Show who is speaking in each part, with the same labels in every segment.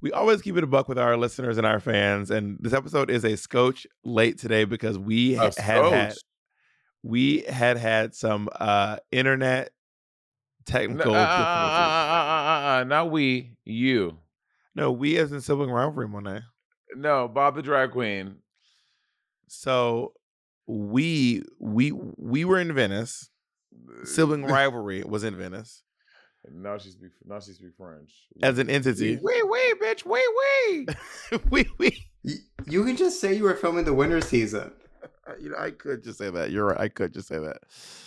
Speaker 1: we always keep it a buck with our listeners and our fans, and this episode is a scotch late today because we ha- had had we had had some uh internet technical
Speaker 2: uh, uh, uh,
Speaker 1: difficulties.
Speaker 2: uh, not we, you.
Speaker 1: No, we as in sibling rivalry, Monet.
Speaker 2: No, Bob the drag queen.
Speaker 1: So we we we were in Venice. Sibling rivalry was in Venice
Speaker 2: Now she speak. Now she speak French.
Speaker 1: as an entity.
Speaker 2: Wait, wait, bitch, wait, wait.
Speaker 1: we we
Speaker 3: Y- You can just say you were filming the winter season.
Speaker 1: you know I could just say that. You're right. I could just say that.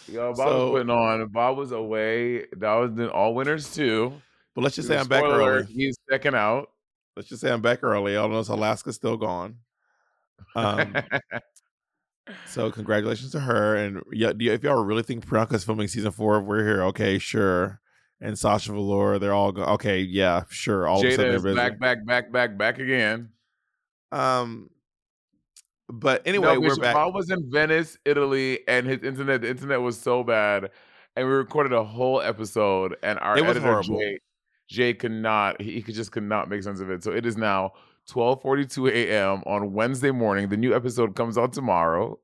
Speaker 2: Yo, Bob
Speaker 1: So-
Speaker 2: was putting on. Bob was away. That was in all winners too.
Speaker 1: But let's just say I'm back
Speaker 2: Spoiler alert,
Speaker 1: early.
Speaker 2: He's checking out.
Speaker 1: Let's just say I'm back early. All knows Alaska's still gone. Um, so congratulations to her. And yeah, if y'all really think Priyanka's filming season four of We're Here, okay, sure. And Sasha Velour, they're all go- okay. Yeah, sure. All of a sudden they're
Speaker 2: back, back, back, back, back again.
Speaker 1: Um, but anyway,
Speaker 2: no,
Speaker 1: we're back.
Speaker 2: Bob was in Venice, Italy, and his internet, the internet was so bad, and we recorded a whole episode, and our
Speaker 1: It was
Speaker 2: editor
Speaker 1: horrible.
Speaker 2: Jay, Jay could not, he, he could just could not make sense of it. So it is now 12:42 a.m. on Wednesday morning. The new episode comes out tomorrow.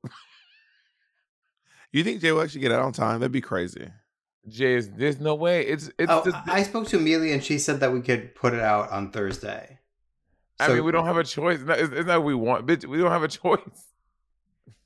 Speaker 1: You think Jay will actually get out on time? That'd be crazy.
Speaker 2: Jay, is, there's no way. It's it's.
Speaker 3: Oh,
Speaker 2: just,
Speaker 3: I spoke to Amelia and she said that we could put it out on Thursday.
Speaker 2: I
Speaker 3: So-
Speaker 2: mean, we don't have a choice. It's not, it's, not what we want, bitch. We don't have a choice.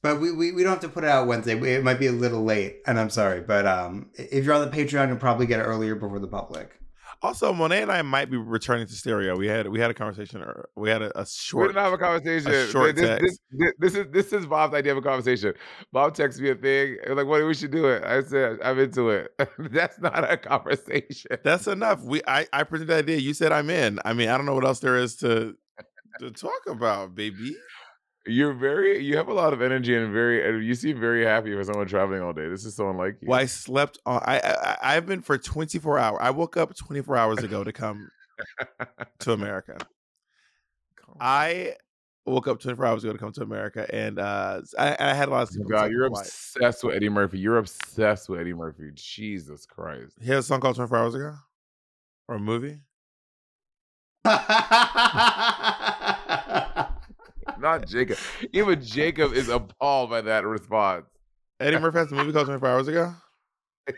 Speaker 3: But we, we, we don't have to put it out Wednesday. It might be a little late, and I'm sorry. But um, if you're on the Patreon, you'll probably get it earlier before the public.
Speaker 1: Also, Monet and I might be returning to stereo. We had we had a conversation. Or we had a, a
Speaker 2: we
Speaker 1: short.
Speaker 2: didn't have a conversation.
Speaker 1: short
Speaker 2: this,
Speaker 1: text.
Speaker 2: This, this, this is this is Bob's idea of a conversation. Bob texted me a thing. Like, "What we should do it?" I said, "I'm into it." That's not a conversation.
Speaker 1: That's enough. We I I presented the idea. You said I'm in. I mean, I don't know what else there is to to talk about, baby.
Speaker 2: You're very. You have a lot of energy and very. You seem very happy for someone traveling all day. This is so unlike you.
Speaker 1: Well, I slept on. I, I I've been for 24 hours. I woke up 24 hours ago to come to America. I woke up 24 hours ago to come to America, and uh, I, I had a lot of
Speaker 2: Oh
Speaker 1: sleep.
Speaker 2: God, you're obsessed with Eddie Murphy. You're obsessed with Eddie Murphy. Jesus Christ.
Speaker 1: He has a song called 24 Hours Ago, or a movie.
Speaker 2: Not Jacob. Even Jacob is appalled by that response.
Speaker 1: Eddie Murphy has a movie called 24 Hours Ago.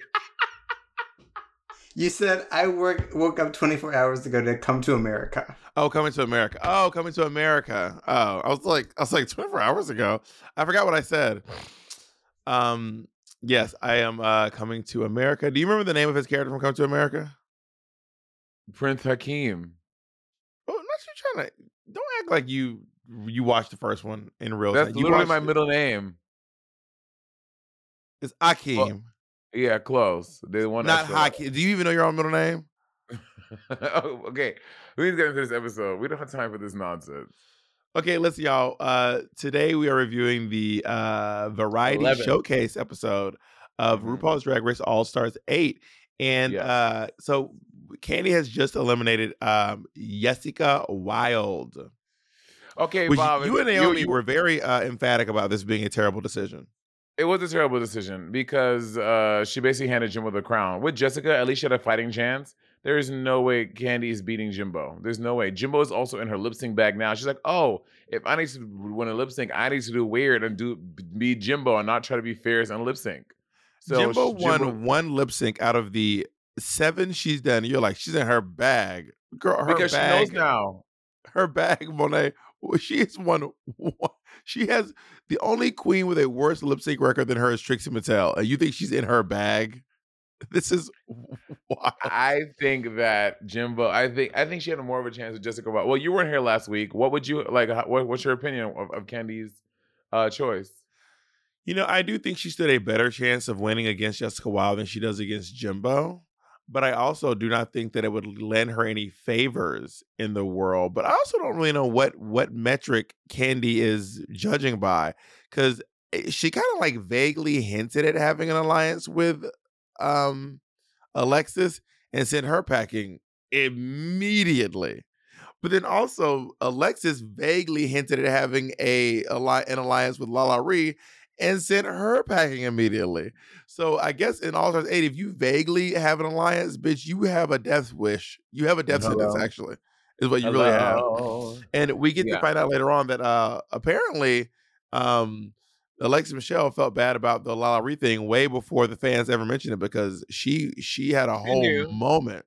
Speaker 3: you said I work, woke up 24 hours ago to come to America.
Speaker 1: Oh, coming to America. Oh, coming to America. Oh, I was like, I was like 24 hours ago. I forgot what I said. Um, yes, I am uh coming to America. Do you remember the name of his character from Coming to America?
Speaker 2: Prince Hakeem.
Speaker 1: Oh, not you trying to. Don't act like you you watched the first one in real
Speaker 2: That's
Speaker 1: time. You
Speaker 2: literally my
Speaker 1: it.
Speaker 2: middle name.
Speaker 1: It's Akeem,
Speaker 2: Yeah, close. The one
Speaker 1: not Hakeem. Do you even know your own middle name?
Speaker 2: oh, okay, we need to get into this episode. We don't have time for this nonsense.
Speaker 1: Okay, listen, y'all. Uh, today we are reviewing the uh, Variety
Speaker 2: 11.
Speaker 1: Showcase episode of
Speaker 2: Mhm.
Speaker 1: RuPaul's Drag Race All Stars 8. And
Speaker 2: Yes.
Speaker 1: uh, so Candy has just eliminated um, Jessica Wild.
Speaker 2: Okay,
Speaker 1: Which
Speaker 2: Bob.
Speaker 1: you and Naomi
Speaker 2: you-
Speaker 1: were very uh, emphatic about this being a terrible decision.
Speaker 2: It was a terrible decision because uh, she basically handed Jimbo the crown. With Jessica, at least she had a fighting chance. There is no way Candy is beating Jimbo. There's no way. Jimbo is also in her lip sync bag now. She's like, oh, if I need to win a lip sync, I need to do weird and do be Jimbo and not try to be fierce and lip sync. So
Speaker 1: Jimbo won one lip sync out of the seven she's done. You're like, she's in her bag. Girl, her
Speaker 2: because
Speaker 1: bag.
Speaker 2: she knows now.
Speaker 1: her bag, Monet. She has won. one- She has the only queen with a worse lip sync record than her is Trixie Mattel, and you think she's in her bag? This is wild.
Speaker 2: I think that Jimbo. I think I think she had more of a chance with Jessica. Wild. Well, you weren't here last week. What would you like? What, what's your opinion of, of Candy's uh, choice?
Speaker 1: You know, I do think she stood a better chance of winning against Jessica Wild than she does against Jimbo. But I also do not think that it would lend her any favors in the world. But I also don't really know what what metric Candy is judging by, because she kind of like vaguely hinted at having an alliance with um Alexis and sent her packing immediately. But then also Alexis vaguely hinted at having a an alliance with LaLa Ri and sent her packing immediately. So I guess in All Stars 8, if you vaguely have an alliance, bitch, you have a death wish. You have a death sentence, actually. is what you really have. And we get
Speaker 2: Yeah.
Speaker 1: to find out later on that uh apparently um Alexis Michelle felt bad about the LaLa Ri thing way before the fans ever mentioned it because she she had a whole moment.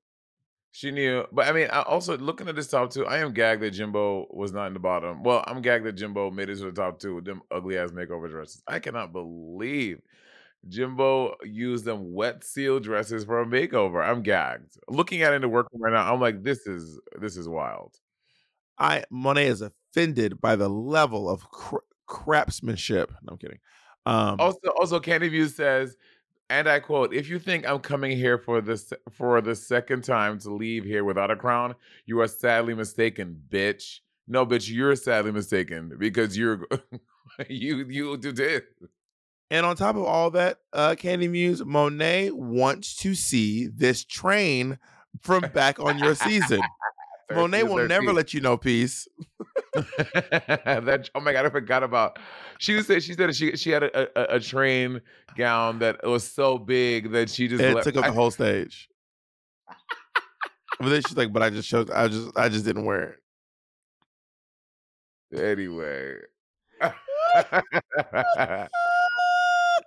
Speaker 2: She knew, but I mean, I also looking at this top two, I am gagged that Jimbo was not in the bottom. Well, I'm gagged that Jimbo made it to the top two with them ugly ass makeover dresses. I cannot believe Jimbo used them wet seal dresses for a makeover. I'm gagged. Looking at it in the workroom right now, I'm like, this is this is wild.
Speaker 1: I Monet is offended by the level of cra- crapsmanship. No, I'm kidding. Um,
Speaker 2: Also, also, Candy Muse says, and I quote: "If you think I'm coming here for this for the second time to leave here without a crown, you are sadly mistaken, bitch. No, bitch, you're sadly mistaken because you're you you this.
Speaker 1: and on top of all that, uh, Candy Muse Monet wants to see this train from back on your season. Monet will never let you know peace.
Speaker 2: that oh my god, I forgot about. She said she said she she had a, a, a train gown that was so big that she just
Speaker 1: it
Speaker 2: let-
Speaker 1: took up the whole stage. but then she's like, "But I just showed. I just, I just didn't wear it."
Speaker 2: Anyway.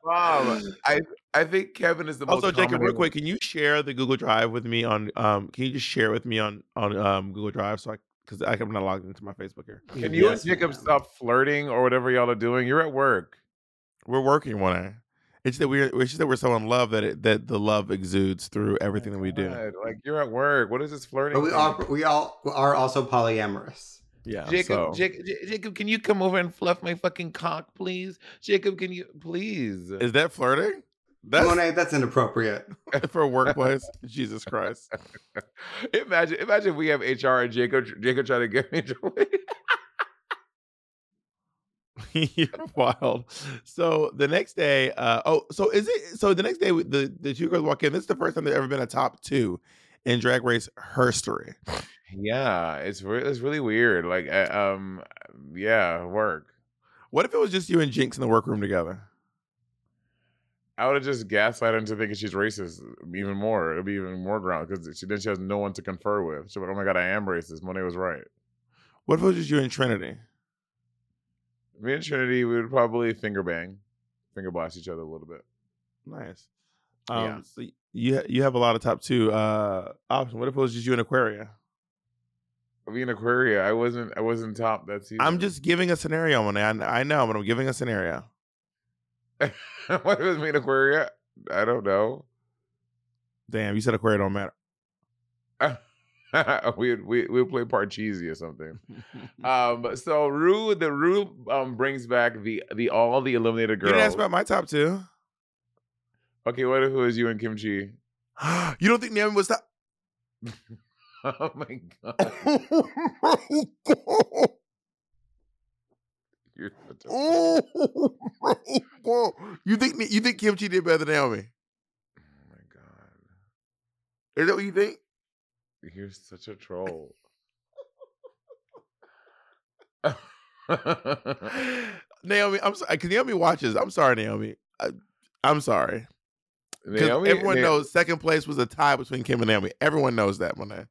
Speaker 2: Mom, I I think Kevin is the most
Speaker 1: Also, Jacob, real quick, can you share the Google Drive with me on? Um, can you just share with me on on um Google Drive so I because I'm not logged into my Facebook here.
Speaker 2: Can you
Speaker 3: Yes,
Speaker 2: and Jacob
Speaker 3: ma'am.
Speaker 2: stop flirting or whatever y'all are doing? You're at work.
Speaker 1: We're working one day. It's that we're it's just that we're so in love that it, that the love exudes through everything that we do.
Speaker 2: Like you're at work. What is this flirting?
Speaker 3: But we
Speaker 2: thing?
Speaker 3: are we all are also polyamorous.
Speaker 1: Yeah.
Speaker 2: Jacob,
Speaker 1: so-
Speaker 2: Jacob, Jacob, can you come over and fluff my fucking cock, please? Jacob, can you please?
Speaker 1: is that flirting? That's
Speaker 3: Monet, that's inappropriate.
Speaker 1: for a workplace. Jesus Christ.
Speaker 2: imagine, imagine we have HR and Jacob, Jacob trying to get me in trouble.
Speaker 1: You're wild. So the next day, uh, oh, so is it? So the next day, the the two girls walk in. This is the first time they've ever been a top two in Drag Race history.
Speaker 2: yeah, it's re- it's really weird. Like, uh, um, yeah, work.
Speaker 1: What if it was just you and Jinkx in the workroom together?
Speaker 2: I would have just gaslighted into thinking she's racist even more. It'd be even more ground because she then she has no one to confer with. She's like, oh my god, I am racist. Monet was right.
Speaker 1: What if it was just you and Trinity?
Speaker 2: Me and Trinity, we would probably finger bang, finger blast each other a little bit.
Speaker 1: Nice. Um,
Speaker 2: Yeah.
Speaker 1: So you you have a lot of top two uh options. What if it was just you and Aquaria?
Speaker 2: I mean, Aquaria, I wasn't, I wasn't top that season.
Speaker 1: I'm just giving a scenario, Monet. I, I know, but I'm giving a scenario.
Speaker 2: what if it was me and Aquaria? I don't know.
Speaker 1: Damn, you said Aquaria don't matter.
Speaker 2: we we we play Parcheesi or something. Um, so Ru, the Ru um brings back the the all the eliminated girls.
Speaker 1: you didn't ask about my top two.
Speaker 2: Okay, what if it was you and Kim Chi?
Speaker 1: you don't think Naomi was top?
Speaker 2: Oh my god, you're such a
Speaker 1: you think you think Kim Chi did better than Naomi?
Speaker 2: oh my god,
Speaker 1: Is that what you think?
Speaker 2: you're such a troll.
Speaker 1: Naomi, I'm sorry because Naomi watches. I'm sorry, Naomi. I, I'm sorry.
Speaker 2: Naomi-
Speaker 1: everyone knows second place was a tie between Kim and Naomi. Everyone knows that, Monet.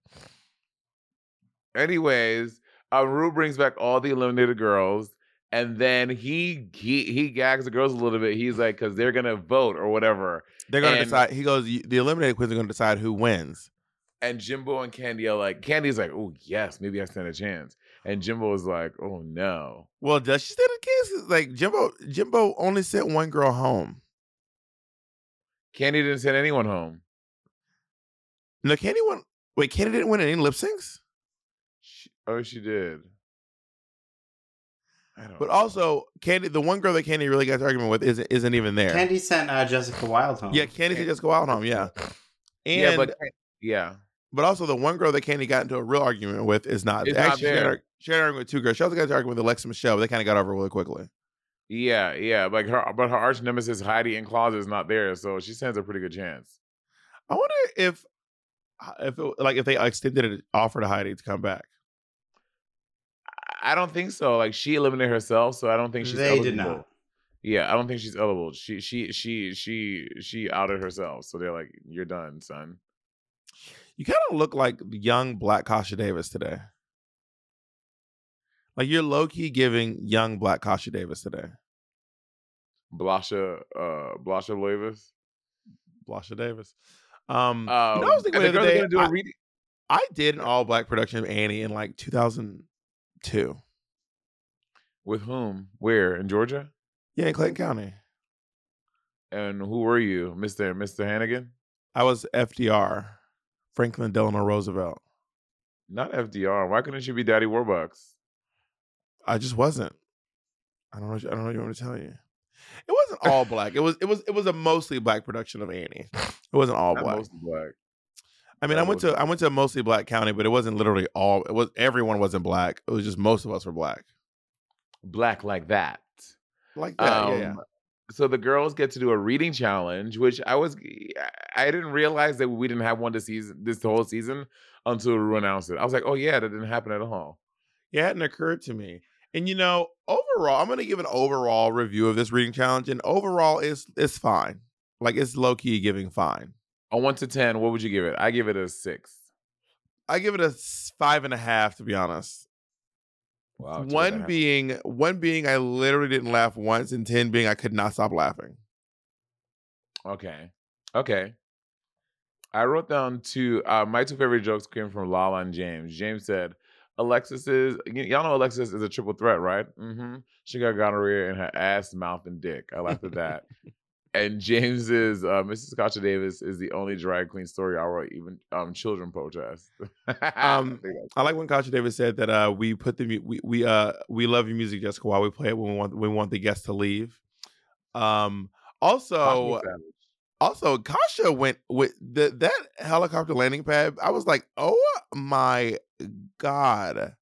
Speaker 2: Anyways, uh, Ru brings back all the eliminated girls, and then he he he gags the girls a little bit. He's like, because they're gonna vote or whatever.
Speaker 1: They're gonna
Speaker 2: And-
Speaker 1: decide. He goes, the eliminated queens are gonna decide who wins.
Speaker 2: And Jimbo and Candy are like, Candy's like, oh yes, maybe I stand a chance. And Jimbo is like, oh no.
Speaker 1: Well, does she stand a chance? Like Jimbo, Jimbo only sent one girl home.
Speaker 2: Candy didn't send anyone home.
Speaker 1: No, Candy won. Wait, Candy didn't win any lip syncs.
Speaker 2: She, oh, she did. I don't
Speaker 1: But
Speaker 2: know.
Speaker 1: also, Candy, the one girl that Candy really got into argument with, isn't isn't even there.
Speaker 3: Candy sent uh, Jessica Wild home.
Speaker 1: yeah, Candy could just go out home. Yeah, and
Speaker 2: yeah,
Speaker 1: but
Speaker 2: but yeah,
Speaker 1: but also the one girl that Candy got into a real argument with is not.
Speaker 2: Is not
Speaker 1: actually, she had
Speaker 2: there.
Speaker 1: ar- she had an argument with two girls. She also got into argument with Alexa Michelle, but they kind of got over really quickly.
Speaker 2: Yeah, yeah. Like her, but her arch nemesis Heidi N Closet is not there, so she stands a pretty good chance.
Speaker 1: I wonder if uh, if it, like if they extended an offer to Heidi to come back.
Speaker 2: I- don't think so. Like she eliminated herself, so I don't think she's.
Speaker 3: they did
Speaker 2: eligible.
Speaker 3: not.
Speaker 2: Yeah, I don't think she's eligible. She she she she she outed herself, so they're like, "You're done, son."
Speaker 1: You kind of look like young Black Kasha Davis today. Like you're low key giving young black Kasha Davis today.
Speaker 2: Blasha, uh, Blasha Davis.
Speaker 1: Blasha Davis. Um,
Speaker 2: Um,
Speaker 1: you know, I was thinking
Speaker 2: and
Speaker 1: the
Speaker 2: the
Speaker 1: other
Speaker 2: girls are
Speaker 1: day,
Speaker 2: do a
Speaker 1: I-
Speaker 2: reading.
Speaker 1: I did an all black production of Annie in like 2002.
Speaker 2: With whom? Where? In Georgia?
Speaker 1: Yeah, in Clayton County.
Speaker 2: And who were you, Mister Mister Hannigan?
Speaker 1: I was FDR, Franklin Delano Roosevelt.
Speaker 2: Not FDR. Why couldn't you be Daddy Warbucks?
Speaker 1: I just wasn't. I don't know. I don't know what you want me to tell you. It wasn't all black. It was. It was. It was a mostly black production of Annie. It wasn't all
Speaker 2: Not
Speaker 1: black.
Speaker 2: mostly black.
Speaker 1: I mean, I went
Speaker 2: was-
Speaker 1: to I went to a mostly black county, but it wasn't literally all. It was everyone wasn't black. It was just most of us were black.
Speaker 2: Black like that.
Speaker 1: Like that. yeah, yeah.
Speaker 2: Um, So the girls get to do a reading challenge, which I was I didn't realize that we didn't have one this season, this whole season until Ru announced it. I was like, oh yeah, that didn't happen at all.
Speaker 1: Yeah, it hadn't occurred to me. And you know, overall, I'm gonna give an overall review of this reading challenge, and overall, it's it's fine. Like it's low key giving fine.
Speaker 2: On one to ten, what would you give it? I give it a six.
Speaker 1: I give it a five and a half, to be honest.
Speaker 2: Wow.
Speaker 1: one
Speaker 2: and a half.
Speaker 1: being one being I literally didn't laugh once, and ten being I could not stop laughing.
Speaker 2: Okay. Okay. I wrote down two. Uh, my two favorite jokes came from Lala and James. James said, "Alexis is y'all know Alexis is a triple threat, right? Mm-hmm. She got gonorrhea in her ass, mouth, and dick. I laughed at that." and James is uh, Mrs. Kasha Davis is the only drag queen story I wrote even um children protest. I
Speaker 1: Um, I like when Kasha Davis said that uh, we put the we we uh we love your music, Jessica, while we play it when we want we want the guests to leave. Um. Also. Also Kasha went with the, that helicopter landing pad. I was like, oh my god.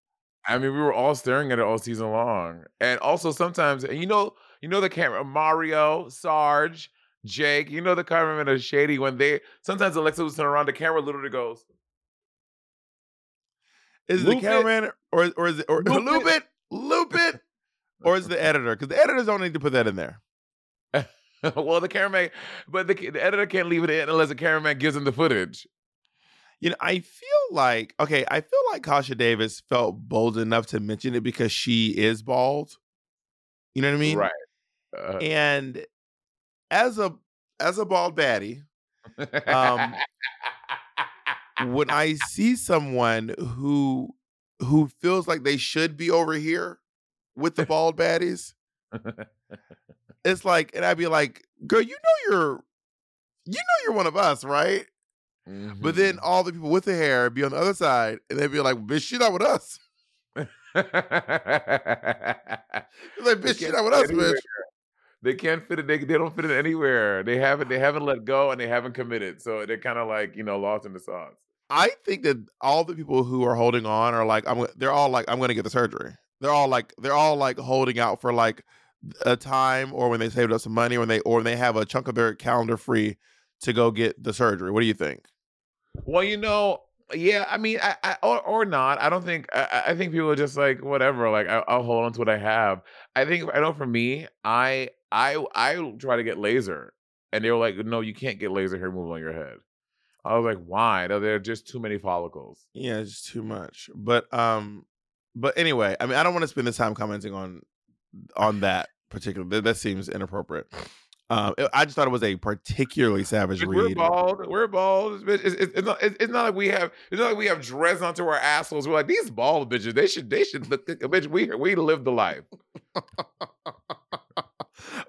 Speaker 2: I mean, we were all staring at it all season long. And also sometimes, and you know, you know the camera, Mario, Sarge, Jake, you know the cameramen are shady when they sometimes Alexa was turn around, the camera literally goes,
Speaker 1: Is the
Speaker 2: Loop it.
Speaker 1: or or is it or
Speaker 2: Loop
Speaker 1: loop,
Speaker 2: it.
Speaker 1: it, loop it, or is it the editor? Because the editors don't need to put that in there.
Speaker 2: well, the cameraman, but the, the editor can't leave it in unless the cameraman gives him the footage.
Speaker 1: You know, I feel like okay, I feel like Kasha Davis felt bold enough to mention it because she is bald. You know what I mean?
Speaker 2: right. Uh,
Speaker 1: And as a as a bald baddie, um, when I see someone who who feels like they should be over here with the bald baddies, it's like, and I'd be like, girl, you know you're you know you're one of us, right? But then
Speaker 2: Mhm.
Speaker 1: all the people with the hair be on the other side, and they'd be like, bitch, she not with us. Like,
Speaker 2: They
Speaker 1: bitch, she
Speaker 2: can't
Speaker 1: with us,
Speaker 2: anywhere.
Speaker 1: bitch.
Speaker 2: They can't fit it. They, they don't fit it anywhere. They haven't. They haven't let go, and they haven't committed. So they're kind of like you know lost in the sauce.
Speaker 1: I think that all the people who are holding on are like, I'm. They're all like, I'm going to get the surgery. They're all like, they're all like holding out for like a time, or when they saved up some money, or when they or when they have a chunk of their calendar free to go get the surgery. What do you think?
Speaker 2: Well, you know, yeah. I mean, I, I or or not. I don't think. I, I- think people are just like whatever. Like I, I'll hold on to what I have. I think. I know for me, I I I try to get laser, and they were like, no, you can't get laser hair removal on your head. I was like, why? No, there are just too many follicles.
Speaker 1: Yeah, it's just too much. But um, but anyway, I mean, I don't want to spend this time commenting on on that particular. That, that seems inappropriate. Um, I just thought it was a particularly savage
Speaker 2: Bitch, We're
Speaker 1: read.
Speaker 2: bald. We're bald. It's, it's, it's, not, it's, not like we have. It's not like we have dreads onto our assholes. We're like these bald bitches. They should. They should look. Bitch, we we live the life.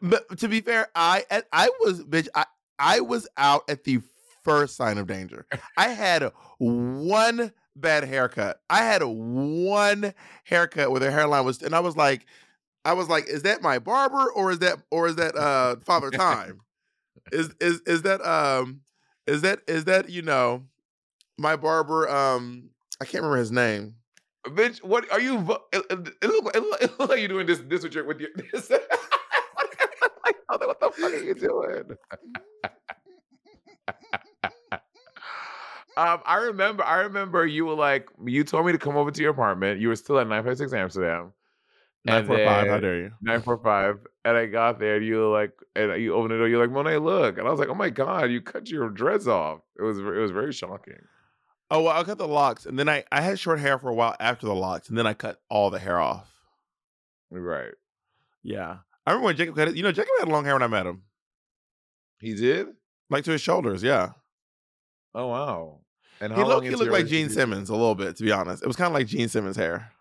Speaker 1: But to be fair, I I- I was bitch. I I was out at the first sign of danger. I had one bad haircut. I had one haircut where the hairline was, and I was like, I was like, is that my barber or is that or is that uh Father Time? is is is that um is that is that you know my barber um I can't remember his name.
Speaker 2: Bitch, what are you? It, it, look, it, look, it look like you're doing this. This with your with your. This. what the fuck are you doing? um, I remember. I remember you were like, you told me to come over to your apartment. You were still at nine five six Amsterdam.
Speaker 1: Nine four five. How dare you?
Speaker 2: Nine four five, and I got there, and you were like, and you opened the door. You're like, Monet, look, and I was like, oh my god, you cut your dreads off. It was it was very shocking.
Speaker 1: Oh well, I cut the locks, and then I I had short hair for a while after the locks, and then I cut all the hair off.
Speaker 2: Right.
Speaker 1: Yeah. I remember when Jacob had, you know, Jacob had long hair when I met him,
Speaker 2: He did?
Speaker 1: like to his shoulders. Yeah.
Speaker 2: Oh wow. And
Speaker 1: He
Speaker 2: long
Speaker 1: looked, he looked like Gene Simmons a little bit, to be honest. It was kind of like Gene Simmons' hair.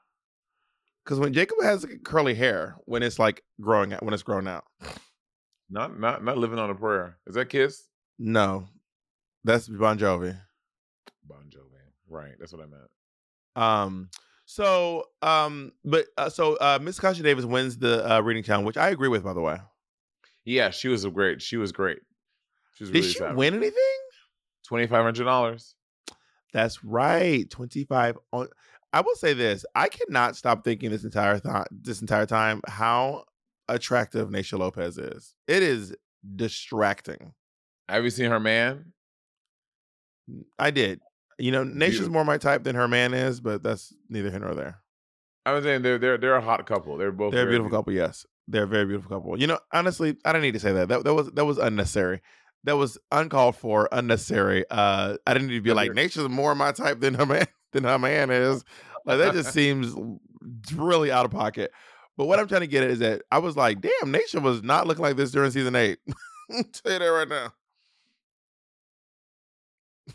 Speaker 1: Because when Jacob has curly hair, when it's like growing out, when it's grown out,
Speaker 2: Not not not living on a prayer. Is that Kiss?
Speaker 1: no, that's Bon Jovi.
Speaker 2: Bon Jovi. Right. That's what I meant.
Speaker 1: Um, so, um, but uh, so uh, Miss Kasha Davis wins the uh, reading challenge, which I agree with, by the way.
Speaker 2: Yeah, she was a great. She was great. She was
Speaker 1: Did
Speaker 2: really
Speaker 1: she
Speaker 2: savage.
Speaker 1: win anything?
Speaker 2: Twenty five hundred dollars.
Speaker 1: That's right, twenty five. On, I will say this: I cannot stop thinking this entire th- this entire time how attractive Naysha Lopez is. It is distracting.
Speaker 2: Have you seen her man?
Speaker 1: I did. You know,
Speaker 2: Naysha's
Speaker 1: more my type than her man is, but that's neither here nor there.
Speaker 2: I was saying they're they're they're a hot couple. They're both
Speaker 1: They're a
Speaker 2: very
Speaker 1: beautiful couple, yes. They're a very beautiful couple. You know, honestly, I didn't need to say that. That that was that was unnecessary. That was uncalled for, unnecessary. Uh I didn't need to be like Naysha's more my type than her man than her man is. Like that just seems really out of pocket. But what I'm trying to get at is that I was like, damn, Naysha was not looking like this during season eight. Tell you that right now.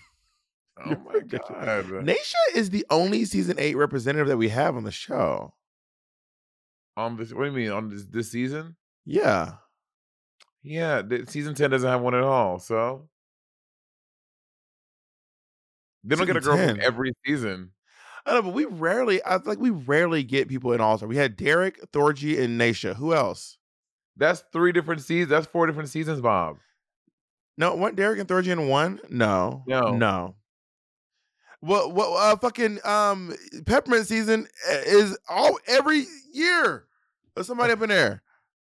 Speaker 2: Oh my god.
Speaker 1: Naysha is the only season eight representative that we have on the show.
Speaker 2: On this, what do you mean on this this season?
Speaker 1: Yeah.
Speaker 2: Yeah, season ten doesn't have one at all. So they don't get a girl
Speaker 1: 10.
Speaker 2: from every season.
Speaker 1: I know, but we rarely, I like we rarely get people in All Star. We had Derrick, Thorgy, and Naysha. Who else?
Speaker 2: That's three different seasons. That's four different seasons, Bob.
Speaker 1: No, what Derrick and Thorgy in one? No,
Speaker 2: No.
Speaker 1: no. What? What? Uh, fucking um, Peppermint season uh, is all every year. There's somebody up in there.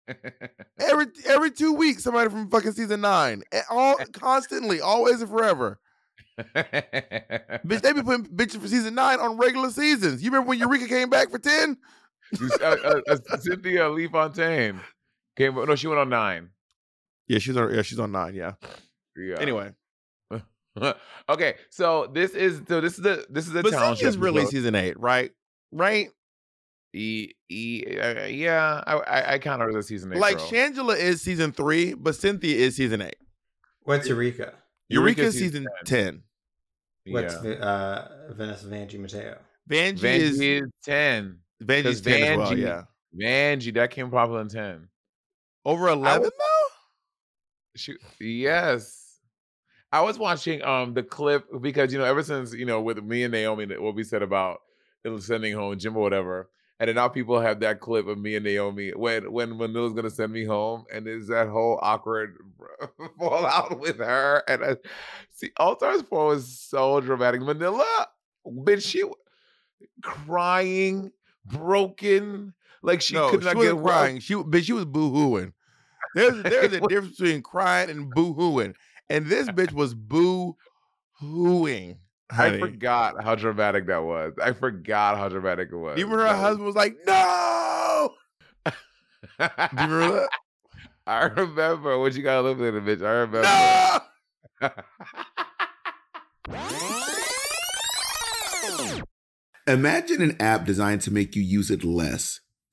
Speaker 1: Every every two weeks, somebody from fucking season nine. And all constantly, always and forever. Bitch, they be putting bitches for season nine on regular seasons. You remember when Eureka came back for ten?
Speaker 2: Uh, uh, uh, Cynthia Lee Fontaine came. No, she went on nine.
Speaker 1: Yeah, she's on. Yeah, she's on nine. Yeah.
Speaker 2: Yeah.
Speaker 1: Anyway,
Speaker 2: okay, so this is so this is the this is the
Speaker 1: but
Speaker 2: challenge.
Speaker 1: Cynthia's really season eight, right? Right.
Speaker 2: E, e, uh, yeah, I I, I count her as a season eight.
Speaker 1: like
Speaker 2: girl.
Speaker 1: Shangela is season three, but Cynthia is season eight.
Speaker 3: What's Eureka?
Speaker 1: Eureka
Speaker 2: Eureka's
Speaker 1: is season ten.
Speaker 3: What's
Speaker 2: yeah.
Speaker 3: Vi- uh, Vanessa Vanjie Mateo?
Speaker 1: Vanjie,
Speaker 2: Vanjie
Speaker 1: is
Speaker 2: is ten.
Speaker 1: Vanjie's
Speaker 2: 'cause
Speaker 1: ten as well.
Speaker 2: Vanjie-
Speaker 1: Yeah,
Speaker 2: Vanjie, that came popular in ten.
Speaker 1: over eleven
Speaker 2: was-
Speaker 1: though.
Speaker 2: She, yes. I was watching um the clip because you know ever since you know with me and Naomi what we said about it sending home Jim or whatever, and then now people have that clip of me and Naomi when when Manila's gonna send me home, and is that whole awkward fallout with her. And I, see, All Stars Four was so dramatic. Manila, bitch, she crying, broken, like she
Speaker 1: no,
Speaker 2: could not
Speaker 1: wasn't
Speaker 2: get
Speaker 1: crying. She but she was boo hooing. There's there's a difference between crying and boo hooing, and this bitch was boo hooing.
Speaker 2: I forgot how dramatic that was. I forgot how dramatic it was.
Speaker 1: Even her
Speaker 2: That was-
Speaker 1: husband was like, "No." Do you remember that?
Speaker 2: I remember what you got to live with it, bitch. I remember.
Speaker 1: No.
Speaker 4: Imagine an app designed to make you use it less.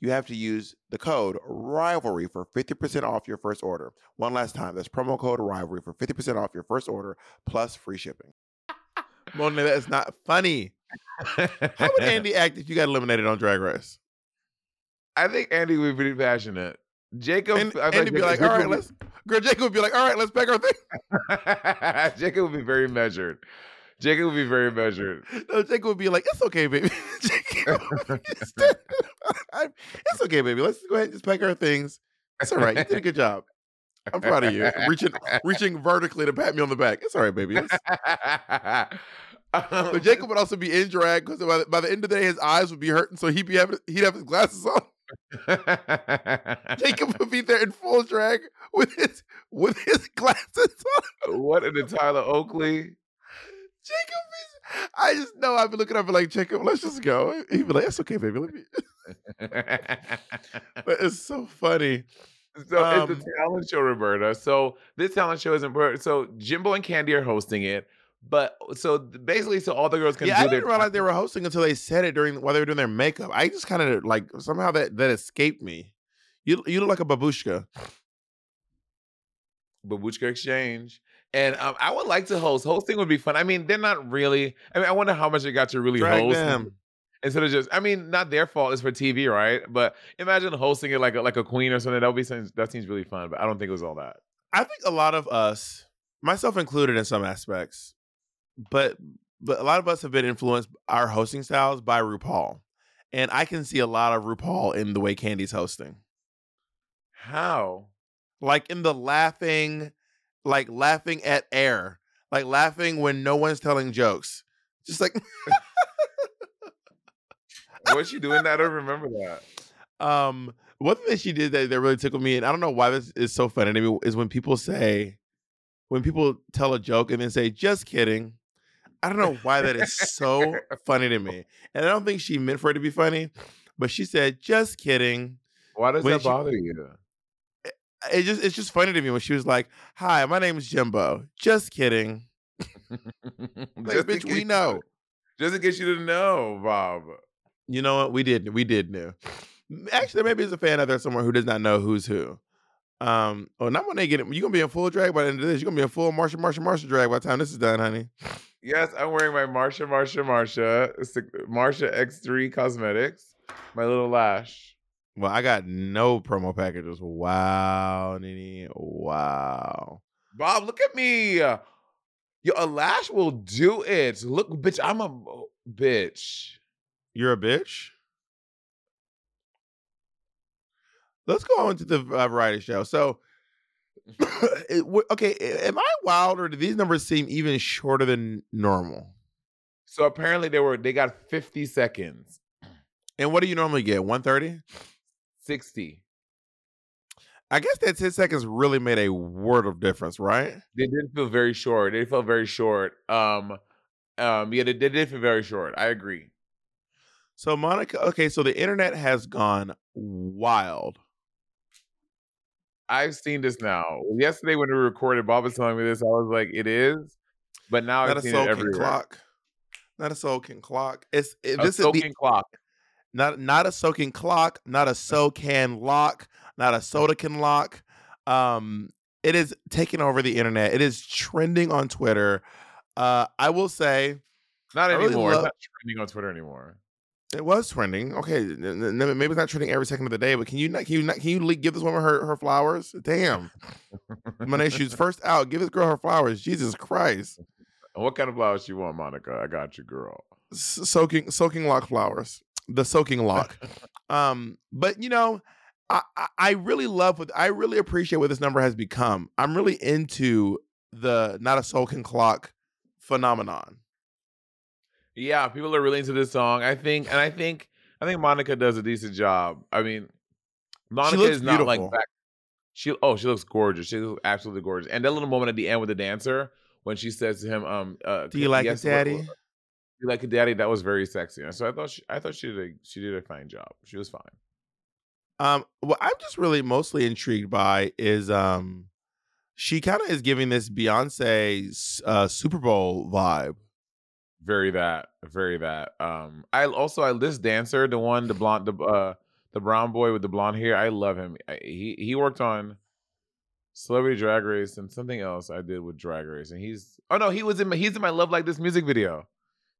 Speaker 1: you have to use the code rivalry for 50% off your first order. One last time, that's promo code rivalry for 50% off your first order plus free shipping. Monet, that is not funny. How would Andy act if you got eliminated on Drag Race?
Speaker 2: I think Andy would be pretty passionate. Jacob,
Speaker 1: And
Speaker 2: I feel
Speaker 1: Andy be like, all right, let's, girl, Jacob would be like, all right, let's pack our thing.
Speaker 2: Jacob would be very measured. Jacob would be very measured.
Speaker 1: No, Jacob would be like, it's okay, baby. Jacob, it's okay, baby. Let's go ahead and just pack our things. It's all right. You did a good job. I'm proud of you. Reaching, reaching vertically to pat me on the back. It's all right, baby.
Speaker 2: Um,
Speaker 1: But Jacob would also be in drag because by, the- by the end of the day, his eyes would be hurting, so he'd be having he'd have his glasses on. Jacob would be there in full drag with his with his glasses on.
Speaker 2: what in the Tyler Oakley?
Speaker 1: Jacob is. I just know I've been looking up like Jacob. Let's just go. He'd be like, "That's okay, baby. Let me." But it's so funny.
Speaker 2: So
Speaker 1: Um,
Speaker 2: it's a talent show, Roberta. So this talent show is important. So Jimbo and Candy are hosting it, but so basically, so all the girls can
Speaker 1: yeah, I
Speaker 2: do their
Speaker 1: didn't realize they were hosting until they said it during while they were doing their makeup. I just kind of like somehow that that escaped me. You you look like a babushka.
Speaker 2: Babushka Exchange. And um, I would like to host. Hosting would be fun. I mean, they're not really. I mean, I wonder how much they got to really
Speaker 1: Drag
Speaker 2: host
Speaker 1: them.
Speaker 2: instead of just. I mean, not their fault. It's for TV, right? But imagine hosting it like a, like a queen or something. That would be something, that seems really fun. But I don't think it was all that.
Speaker 1: I think a lot of us, myself included in some aspects, but but a lot of us have been influenced our hosting styles by RuPaul. And I can see a lot of RuPaul in the way Candy's hosting.
Speaker 2: How?
Speaker 1: Like in the laughing, like laughing at air, like laughing when no one's telling jokes. Just like
Speaker 2: Was she doing that? I don't remember that.
Speaker 1: um one thing that she did that, that really tickled me, and I don't know why this is so funny to me, is when people say, when people tell a joke and then say, just kidding. I don't know why that is so funny to me. And I don't think she meant for it to be funny, but she said, just kidding.
Speaker 2: Why does
Speaker 1: When
Speaker 2: that
Speaker 1: she-
Speaker 2: bother you?
Speaker 1: It just it's just funny to me when she was like, Hi, my name is Jimbo. Just kidding. Like,
Speaker 2: Just
Speaker 1: bitch, we know.
Speaker 2: Just in case you didn't know, Bob.
Speaker 1: You know what? We did. We did know. Actually, maybe is a fan out there somewhere who does not know who's who. Um, oh, not when they get it. You're gonna be in full drag by the end of this. You're gonna be in full Marsha, Marsha, Marsha drag by the time this is done, honey.
Speaker 2: Yes, I'm wearing my Marsha, Marsha, Marsha, Marsha X3 Cosmetics, my little lash.
Speaker 1: Well, I got no promo packages. Wow, Nini. Wow.
Speaker 2: Bob, look at me. Yo, a lash will do it. Look, bitch, I'm a bitch.
Speaker 1: You're a bitch. Let's go on to the uh, variety show. So, it, w- okay, am I wild or do these numbers seem even shorter than normal?
Speaker 2: So apparently they were they got 50 seconds,
Speaker 1: And what do you normally get? 130?
Speaker 2: 60.
Speaker 1: I guess that 10 seconds really made a world of difference, right?
Speaker 2: They did feel very short. They felt very short. Um, um, yeah, they, they did feel very short. I agree.
Speaker 1: So, Monica, okay, so the internet has gone wild.
Speaker 2: I've seen this now. Yesterday when we recorded, Bob was telling me this. I was like, it is, but now
Speaker 1: Not
Speaker 2: I've
Speaker 1: a
Speaker 2: seen
Speaker 1: soul
Speaker 2: it
Speaker 1: can
Speaker 2: everywhere.
Speaker 1: clock. Not a soul can clock. It's it,
Speaker 2: A
Speaker 1: this is
Speaker 2: soaking
Speaker 1: the
Speaker 2: clock.
Speaker 1: Not not a soaking clock, not a so can lock, not a soda can lock. Um, it is taking over the internet. It is trending on Twitter. Uh, I will say
Speaker 2: Not
Speaker 1: I really
Speaker 2: anymore.
Speaker 1: love-
Speaker 2: it's not trending on Twitter anymore.
Speaker 1: it was trending. Okay, maybe it's not trending every second of the day, but can you not? Can you not? Can you give this woman her her flowers? Damn, Monet Shoes first out. Give this girl her flowers. Jesus Christ,
Speaker 2: what kind of flowers you want, Monica? I got you, girl.
Speaker 1: Soaking soaking lock flowers. The soaking lock. Um, but you know, I, I really love what I really appreciate what this number has become. I'm really into the not a soaking clock phenomenon.
Speaker 2: Yeah, people are really into this song. I think, and I think, I think Monica does a decent job. I mean, Monica is not like
Speaker 1: beautiful.
Speaker 2: back. She oh, she looks gorgeous. She looks absolutely gorgeous. And that little moment at the end with the dancer when she says to him, "Um, uh,
Speaker 1: Do you like
Speaker 2: yes,
Speaker 1: it, Daddy?
Speaker 2: Like Daddy?" That was very sexy. And so I thought she, I thought she did a, she did a fine job. She was fine.
Speaker 1: Um, what I'm just really mostly intrigued by is um, she kind of is giving this Beyonce uh, Super Bowl vibe.
Speaker 2: Very that, very that. Um, I also I this dancer, the one, the blonde, the uh, the brown boy with the blonde hair. I love him. I, he he worked on Celebrity Drag Race and something else I did with Drag Race, and he's oh no, he was in my he's in my Love Like This music video.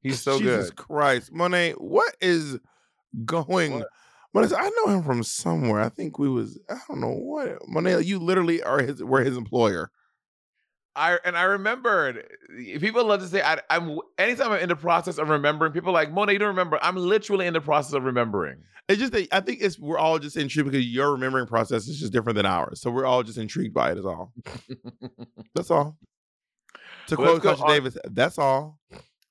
Speaker 2: He's so
Speaker 1: Jesus
Speaker 2: good.
Speaker 1: Jesus Christ, Monet, what is going?
Speaker 2: What?
Speaker 1: Monet, I know him from somewhere. I think we was. I don't know what. Monet, you literally are his. We're his employer.
Speaker 2: I and I remembered. Eh, people love to say I, I'm. Anytime I'm in the process of remembering, people like Mona, you don't remember. I'm literally in the process of remembering.
Speaker 1: It's just that I think it's we're all just intrigued because your remembering process is just different than ours. So we're all just intrigued by it. Is all. That's all. To quote
Speaker 2: Kasha
Speaker 1: Davis, that's all.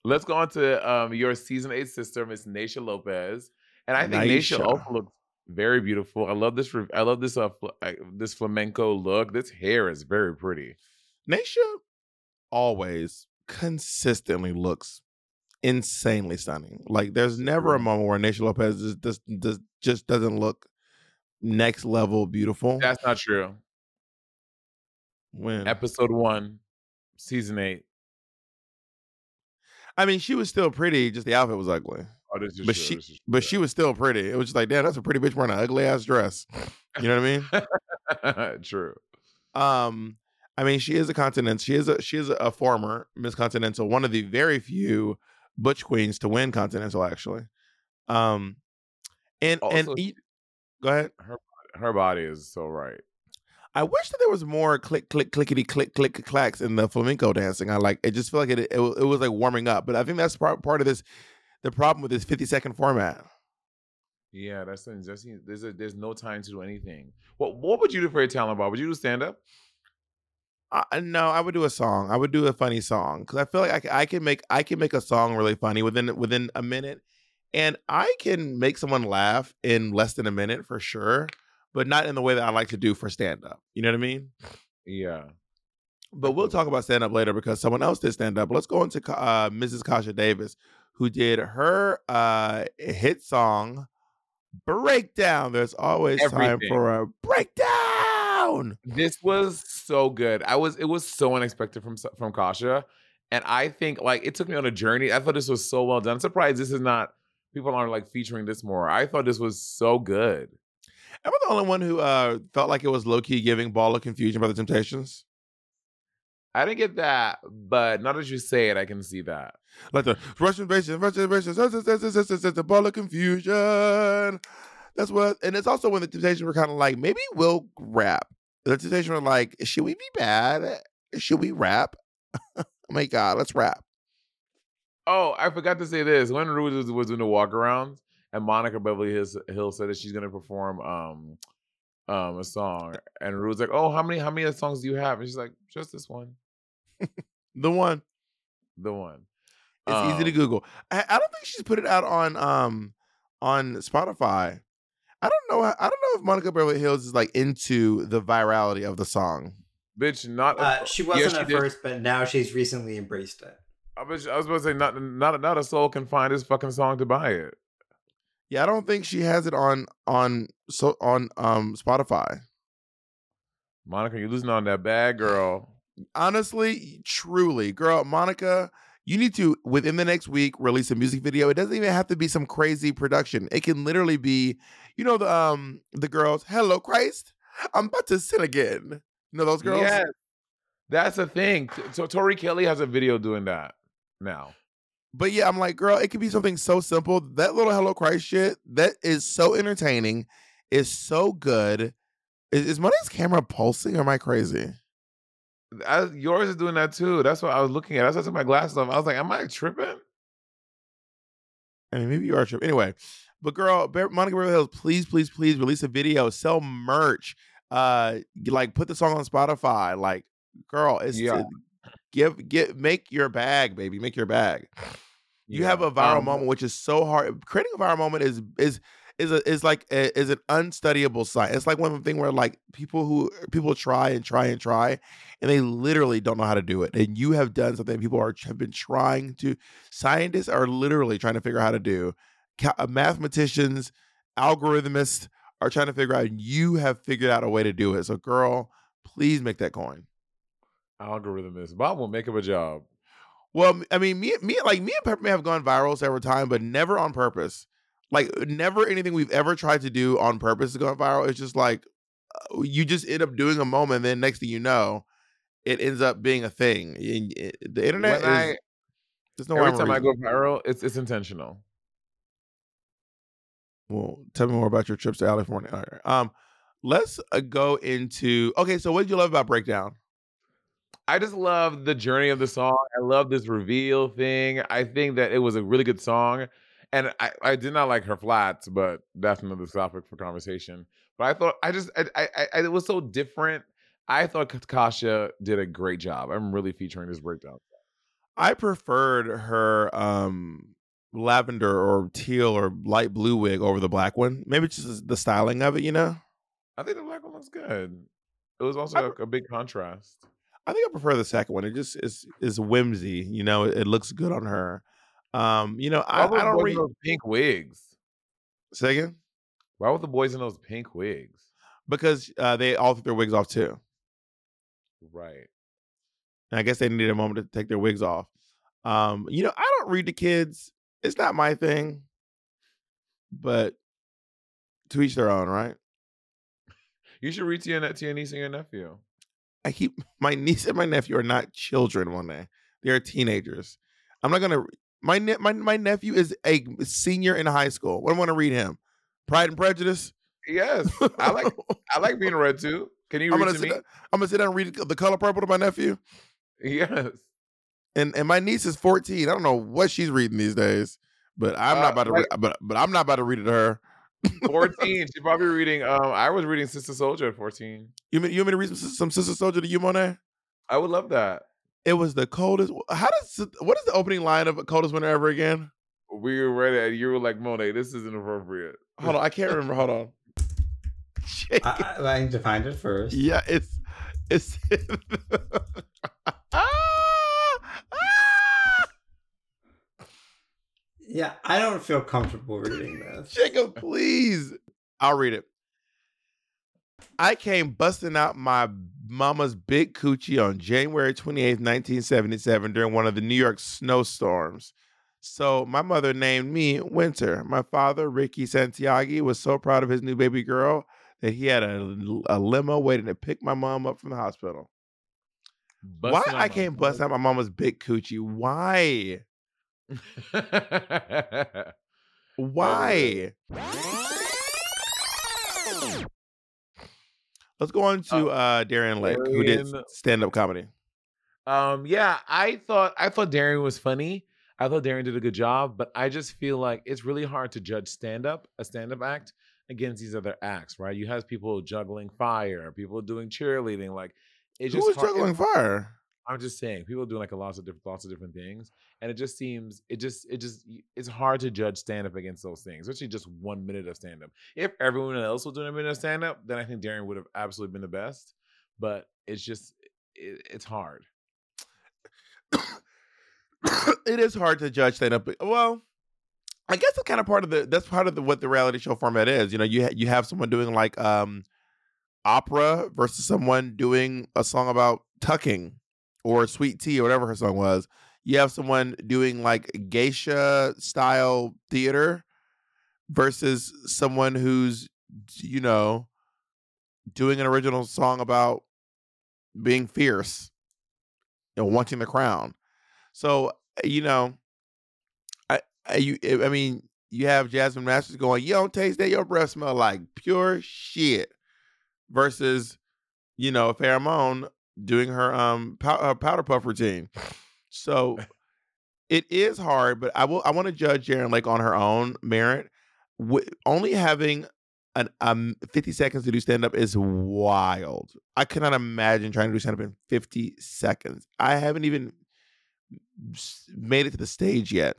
Speaker 2: Let's go on to um, your season eight sister, Miss Naysha Lopez, and I think Naysha
Speaker 1: Naysha.
Speaker 2: also looks very beautiful. I love this. I love this. Uh, fl- uh, this flamenco look. This hair is very pretty.
Speaker 1: Naysha always consistently looks insanely stunning. Like there's never a moment where Naysha Lopez just just, just, just doesn't look next level beautiful.
Speaker 2: That's not true.
Speaker 1: when
Speaker 2: Episode one, season eight.
Speaker 1: I mean, she was still pretty, just the outfit was ugly.
Speaker 2: Oh, this is
Speaker 1: But
Speaker 2: true.
Speaker 1: she-
Speaker 2: is
Speaker 1: But she was still pretty. It was just like, damn, that's a pretty bitch wearing an ugly ass dress. You know what I mean?
Speaker 2: true.
Speaker 1: Um, I mean, she is a continental. She is a she is a former Miss Continental, one of the very few Butch queens to win Continental, actually. Um, and and
Speaker 2: Also,
Speaker 1: e- go ahead.
Speaker 2: Her Her body is so right.
Speaker 1: I wish that there was more click click clickety click click clacks in the flamenco dancing. I like it. Just feel like it, it. It was like warming up, but I think that's part part of this. The problem with this fifty second format.
Speaker 2: Yeah, that's that's there's a, there's no time to do anything. What what would you do for your talent bar? Would you do stand up?
Speaker 1: I, no, I would do a song. I would do a funny song because I feel like I, I can make I can make a song really funny within within a minute, and I can make someone laugh in less than a minute for sure, but not in the way that I like to do for stand up. You know what I mean?
Speaker 2: Yeah.
Speaker 1: But we'll talk about stand up later because someone else did stand up. Let's go into uh, Mrs. Kasha Davis, who did her uh, hit song "Breakdown." There's always time for a breakdown.
Speaker 2: This was so good. I was it was so unexpected from from Kasha, and I think like it took me on a journey. I thought this was so well done. I'm surprised this is not people aren't like featuring this more. I thought this was so good.
Speaker 1: Am I the only one who uh, felt like it was low key giving Ball of Confusion by the Temptations?
Speaker 2: I didn't get that, but now that you say it, I can see that.
Speaker 1: Like the Russian bases, Russian bases, the Ball of Confusion. That's what, and it's also when the Temptations were kind of like, maybe we'll rap. The Temptations were like, should we be bad? Should we rap? oh my God, let's rap.
Speaker 2: Oh, I forgot to say this. When Rouge was, was doing the walk arounds, and Monica Beverly Hillz, Hill said that she's gonna perform um um a song, and Rouge like, "Oh, how many how many songs do you have?" And she's like, "Just this one,
Speaker 1: The one.
Speaker 2: the one."
Speaker 1: It's easy to
Speaker 2: Um,
Speaker 1: Google. I, I don't think she's put it out on um on Spotify. I don't know. I don't know if Monica Beverly Hillz is like into the virality of the song.
Speaker 2: Bitch, not
Speaker 3: Uh, she wasn't
Speaker 2: she
Speaker 3: at
Speaker 2: did.
Speaker 3: first, but now she's recently embraced it.
Speaker 2: I was, I was about to say, not not not a soul can find this fucking song to buy it.
Speaker 1: Yeah, I don't think she has it on on so on um Spotify.
Speaker 2: Monica, you're losing on that bad girl.
Speaker 1: Honestly, truly, girl, Monica, You need to within the next week release a music video. It doesn't even have to be some crazy production. It can literally be, you know, the um the girls. Hello, Christ. I'm about to sin again. You know those girls.
Speaker 2: Yes, that's the thing. So Tori Kelly has a video doing that now.
Speaker 1: But yeah, I'm like, girl, it could be something so simple. That little Hello Christ shit, that is so entertaining, is so good. Is, is Money's camera pulsing or am I crazy?
Speaker 2: I, yours is doing that too. That's what I was looking at. That's why I took my glasses off. I was like, "Am I tripping?"
Speaker 1: I mean, maybe you are tripping. Anyway, but girl, Monica Beverly Hillz, please, please, please release a video, sell merch, uh, like put the song on Spotify. Like, girl, it's
Speaker 2: Yeah.
Speaker 1: give get make your bag, baby, make your bag. You have a viral
Speaker 2: Um,
Speaker 1: moment, which is so hard. Creating a viral moment is is is a, is like a, is an unstudyable science. It's like one of the thing where like people who people try and try and try, and they literally don't know how to do it. And you have done something people are have been trying to. Scientists are literally trying to figure out how to do. Uh, Mathematicians, algorithmists are trying to figure out. And you have figured out a way to do it. So, girl, please make that coin.
Speaker 2: Algorithmists. Bob will make up a job.
Speaker 1: Well, I mean, me, me, like me and Pepper may have gone viral several times, but never on purpose. Like, never anything we've ever tried to do on purpose to go viral. It's just like uh, you just end up doing a moment, and then next thing you know, it ends up being a thing. And it- the internet
Speaker 2: When
Speaker 1: is.
Speaker 2: I-
Speaker 1: there's no
Speaker 2: Every time I go viral, it's it's intentional.
Speaker 1: Well, tell me more about your trips to California. Right. Um, let's uh, go into. Okay, so what did you love about Breakdown?
Speaker 2: I just love the journey of the song. I love this reveal thing. I think that it was a really good song. And I, I did not like her flats, but that's another topic for conversation. But I thought I just I, I, I it was so different. I thought Kasha did a great job. I'm really featuring this breakdown.
Speaker 1: I preferred her um lavender or teal or light blue wig over the black one. Maybe it's just the styling of it, you know.
Speaker 2: I think the black one looks good. It was also
Speaker 1: I
Speaker 2: a, a big contrast.
Speaker 1: I think I prefer the second one. It just is is whimsy, you know. It, it looks good on her. Um, you know, I, I don't read.
Speaker 2: those pink wigs?
Speaker 1: Say again,
Speaker 2: Why were the boys in those pink wigs?
Speaker 1: because uh, they all took their wigs off too.
Speaker 2: Right.
Speaker 1: And I guess they needed a moment to take their wigs off. Um, you know, I don't read to kids. It's not my thing. But to each their own, right?
Speaker 2: You should read to your, to your niece and your nephew.
Speaker 1: I keep my niece and my nephew are not children. One day they are teenagers. I'm not gonna. My ne- my my nephew is a senior in high school. What am I gonna read him? Pride and Prejudice.
Speaker 2: Yes, I like I like being read to. Can you
Speaker 1: I'm
Speaker 2: read
Speaker 1: gonna
Speaker 2: to
Speaker 1: sit
Speaker 2: me?
Speaker 1: down, I'm gonna sit down and read The Color Purple to my nephew.
Speaker 2: Yes.
Speaker 1: And and my niece is 14. I don't know what she's reading these days, but I'm
Speaker 2: Uh,
Speaker 1: not about to.
Speaker 2: like-
Speaker 1: read, but but I'm not about to read it to her.
Speaker 2: 14. She's probably reading um I was reading Sister Souljah at 14.
Speaker 1: You mean you want me to read some, some Sister Souljah to you, Monet?
Speaker 2: I would love that.
Speaker 1: It was the coldest. How does what is the opening line of Coldest Winter Ever again?
Speaker 2: We were ready and you were like, Monet, this isn't appropriate.
Speaker 1: Hold on, I can't remember. Hold on.
Speaker 3: I, I, I need to find it first.
Speaker 1: Yeah, it's it's. Ah! Ah!
Speaker 3: Yeah, I don't feel comfortable reading this.
Speaker 1: Jacob, please. I'll read it. I came busting out my mama's big coochie on January 28th, 1977, during one of the New York snowstorms. So my mother named me Winter. My father, Ricky Santiago, was so proud of his new baby girl that he had a, a limo waiting to pick my mom up from the hospital. Why I came busting out my mama's big coochie? Why? Why? Let's go on to uh, Darienne Lake, who did stand up comedy.
Speaker 2: Um, yeah, I thought I thought Darienne was funny. I thought Darienne did a good job, but I just feel like it's really hard to judge stand up, a stand up act, against these other acts, right? You have people juggling fire, people doing cheerleading, like it's
Speaker 1: Who
Speaker 2: just
Speaker 1: was
Speaker 2: hard-
Speaker 1: juggling fire?
Speaker 2: I'm just saying, people doing like a lots of different, lots of different things, and it just seems, it just, it just, it's hard to judge stand up against those things, especially just one minute of stand up. If everyone else was doing a minute of stand up, then I think Darienne would have absolutely been the best. But it's just, it, it's hard.
Speaker 1: it is hard to judge stand up. Well, I guess that's kind of part of the that's part of the what the reality show format is. You know, you ha- you have someone doing like um opera versus someone doing a song about tucking or sweet tea or whatever her song was. you have someone doing like geisha style theater versus someone who's you know doing an original song about being fierce and wanting the crown. So eh, you know, I, I you eh, I mean you have Jasmine Masters going, you don't taste that, your breath smell like pure shit, versus you know Farrah Moan doing her um pow- her powder puff routine. So it is hard, but I will I want to judge Darienne Lake on her own merit. W- only having an um 50 seconds to do stand up is wild. I cannot imagine trying to do stand up in 50 seconds. I haven't even made it to the stage yet.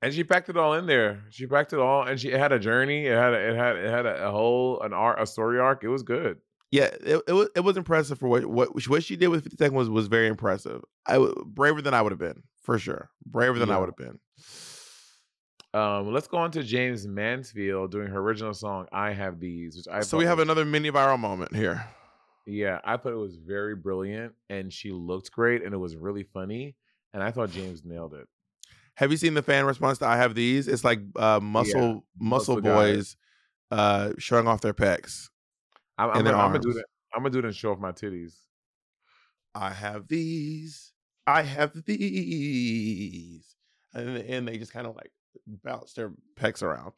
Speaker 2: And she packed it all in there. She packed it all, and she had a journey. It had a, it had it had a, a whole an art a story arc. It was good.
Speaker 1: Yeah, it, it was it was impressive for what what what she did with 50 seconds was was very impressive. I braver than I would have been for sure. Braver than I would have been.
Speaker 2: Um, let's go on to Jaymes Mansfield doing her original song "I Have These," which I
Speaker 1: so we have
Speaker 2: was-
Speaker 1: another mini viral moment here.
Speaker 2: Yeah, I thought it was very brilliant, and she looked great, and it was really funny. And I thought Jaymes nailed it.
Speaker 1: Have you seen the fan response to I have these? It's like uh muscle muscle,
Speaker 2: muscle guys.
Speaker 1: boys uh showing off their pecs.
Speaker 2: I'm, I'm,
Speaker 1: And
Speaker 2: gonna, I'm gonna do that. I'm gonna do it and show off my titties.
Speaker 1: I have these. I have these. And, and they just kind of like bounce their pecs around.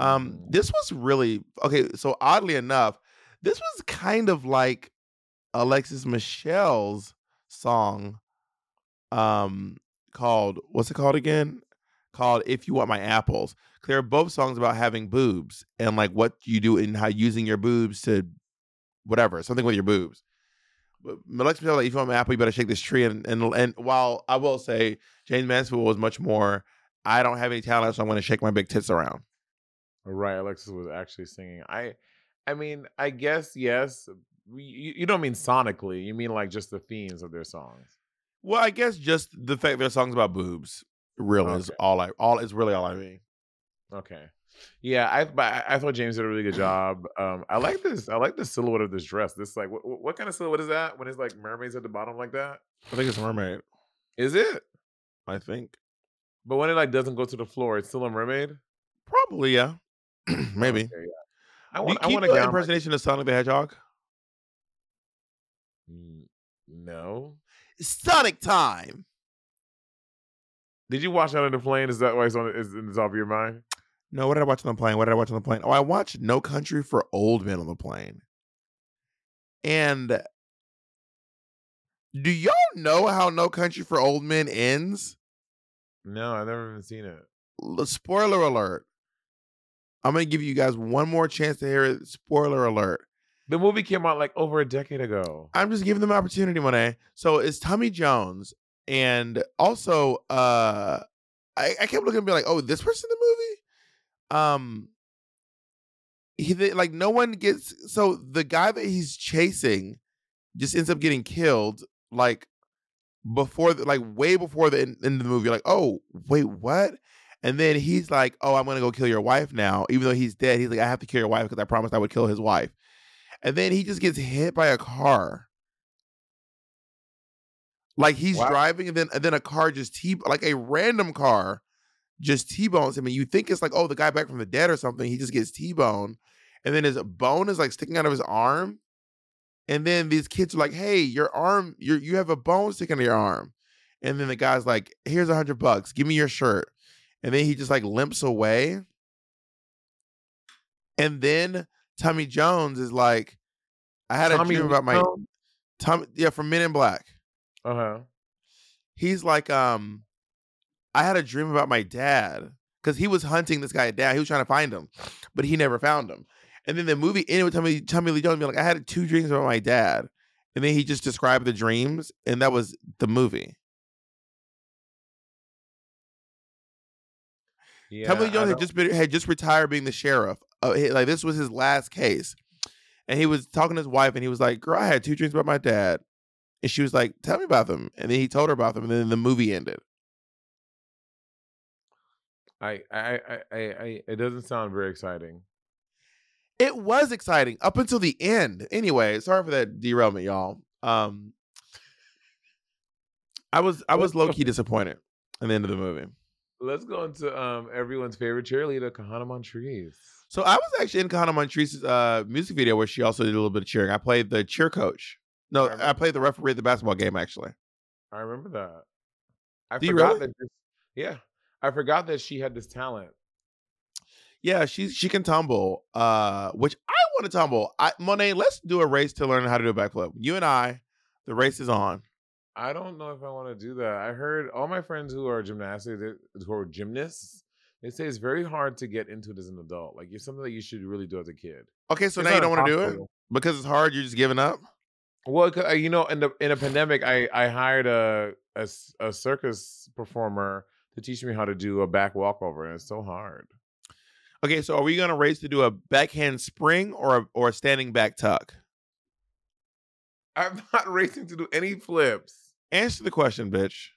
Speaker 1: Um,
Speaker 2: Mhm.
Speaker 1: this was really okay. So oddly enough, this was kind of like Alexis Michelle's song, um, called what's it called again? Called "If You Want My Apples." They're both songs about having boobs and like what you do and how using your boobs to whatever something with your boobs. But Alexis Michelle, like, if you want my apple, you better shake this tree. And and and while I will say Jaymes Mansfield was much more, I don't have any talent, so I'm going to shake my big tits around.
Speaker 2: Oh, right, Alexis was actually singing. I, I mean, I guess yes. You, you don't mean sonically. You mean like just the themes of their songs.
Speaker 1: Well, I guess just the fact that their songs about boobs really is all I all is really all I mean.
Speaker 2: Okay. Yeah, I but I- thought Jaymes did a really good job. Um, I like this. I like the silhouette of this dress. This like what, what kind of silhouette is that? When it's like mermaids at the bottom like that?
Speaker 1: I think it's a mermaid.
Speaker 2: Is it?
Speaker 1: I think
Speaker 2: But when it like doesn't go to the floor, it's still a mermaid.
Speaker 1: probably yeah, maybe.
Speaker 2: Okay, yeah. I
Speaker 1: Do you
Speaker 2: want. I want
Speaker 1: the
Speaker 2: a gown. like-
Speaker 1: impersonation of Sonic the Hedgehog.
Speaker 2: No.
Speaker 1: Sonic time.
Speaker 2: Did you watch that on the plane? Is that why it's on? Is in the top of your mind?
Speaker 1: No, what did I watch on the plane? What did I watch on the plane? Oh, I watched No Country for Old Men on the plane. And do y'all know how No Country for Old Men ends?
Speaker 2: No, I've never even seen it.
Speaker 1: Spoiler alert. I'm going to give you guys one more chance to hear it. Spoiler alert.
Speaker 2: The movie came out like over a decade ago.
Speaker 1: I'm just giving them an opportunity, Monet. So it's Tommy Jones. And also, uh I, I kept looking and be like, oh, this person in the movie? Um he like no one gets so the guy that he's chasing just ends up getting killed like before the, like way before the end, end of the movie. Like, oh, wait, what? And then he's like, oh, I'm gonna go kill your wife now. Even though he's dead, he's like, I have to kill your wife because I promised I would kill his wife. And then he just gets hit by a car. Like he's
Speaker 2: Wow.
Speaker 1: driving, and then and then a car just t like a random car just t-bones him, and you think it's like oh the guy back from the dead or something. He just gets t-boned, and then his bone is like sticking out of his arm, and then these kids are like, hey, your arm, you you have a bone sticking out of your arm, and then the guy's like, here's a hundred bucks, give me your shirt, and then he just like limps away, and then Tommy Jones is like, I had a dream about my Tommy, yeah, from Men in Black.
Speaker 2: Uh huh.
Speaker 1: he's like, um, I had a dream about my dad because he was hunting this guy down. He was trying to find him, but he never found him. And then the movie ended with Tommy, Tommy Lee Jones being like, I had two dreams about my dad. And then he just described the dreams, and that was the movie.
Speaker 2: Yeah.
Speaker 1: Tommy Lee Jones had just been, had just retired being the sheriff. Uh, he- like this was his last case, and he was talking to his wife, and he was like, "Girl, I had two dreams about my dad," and she was like, "Tell me about them." And then he told her about them, and then the movie ended.
Speaker 2: I, I, I, I, it doesn't sound very exciting.
Speaker 1: It was exciting up until the end. Anyway, sorry for that derailment, y'all. Um, I was I was low key disappointed in the end of the movie.
Speaker 2: Let's go into um everyone's favorite cheerleader, Kahanna Montrese.
Speaker 1: So I was actually in Kahanna Montrese's uh, music video where she also did a little bit of cheering. I played the cheer coach. No,
Speaker 2: I
Speaker 1: I played the referee at the basketball game actually.
Speaker 2: I remember that. I
Speaker 1: Do
Speaker 2: forgot
Speaker 1: really?
Speaker 2: that. This, yeah, I forgot that she had this talent.
Speaker 1: Yeah, she she can tumble. Uh, which I want to tumble. I Monet, let's do a race to learn how to do a backflip. You and I, the race is on.
Speaker 2: I don't know if I want to do that. I heard all my friends who are gymnastics, who are gymnasts, they say it's very hard to get into it as an adult. Like it's something that you should really do as a kid.
Speaker 1: Okay, so
Speaker 2: It's
Speaker 1: now you don't want to do it because it's hard. You're just giving up.
Speaker 2: Well, uh, you know, in the in a pandemic, I I hired a a circus performer to teach me how to do a back walkover, and it's so hard.
Speaker 1: Okay, so are we gonna race to do a backhand spring or a, or a standing back tuck?
Speaker 2: I'm not racing to do any flips.
Speaker 1: Answer the question, bitch.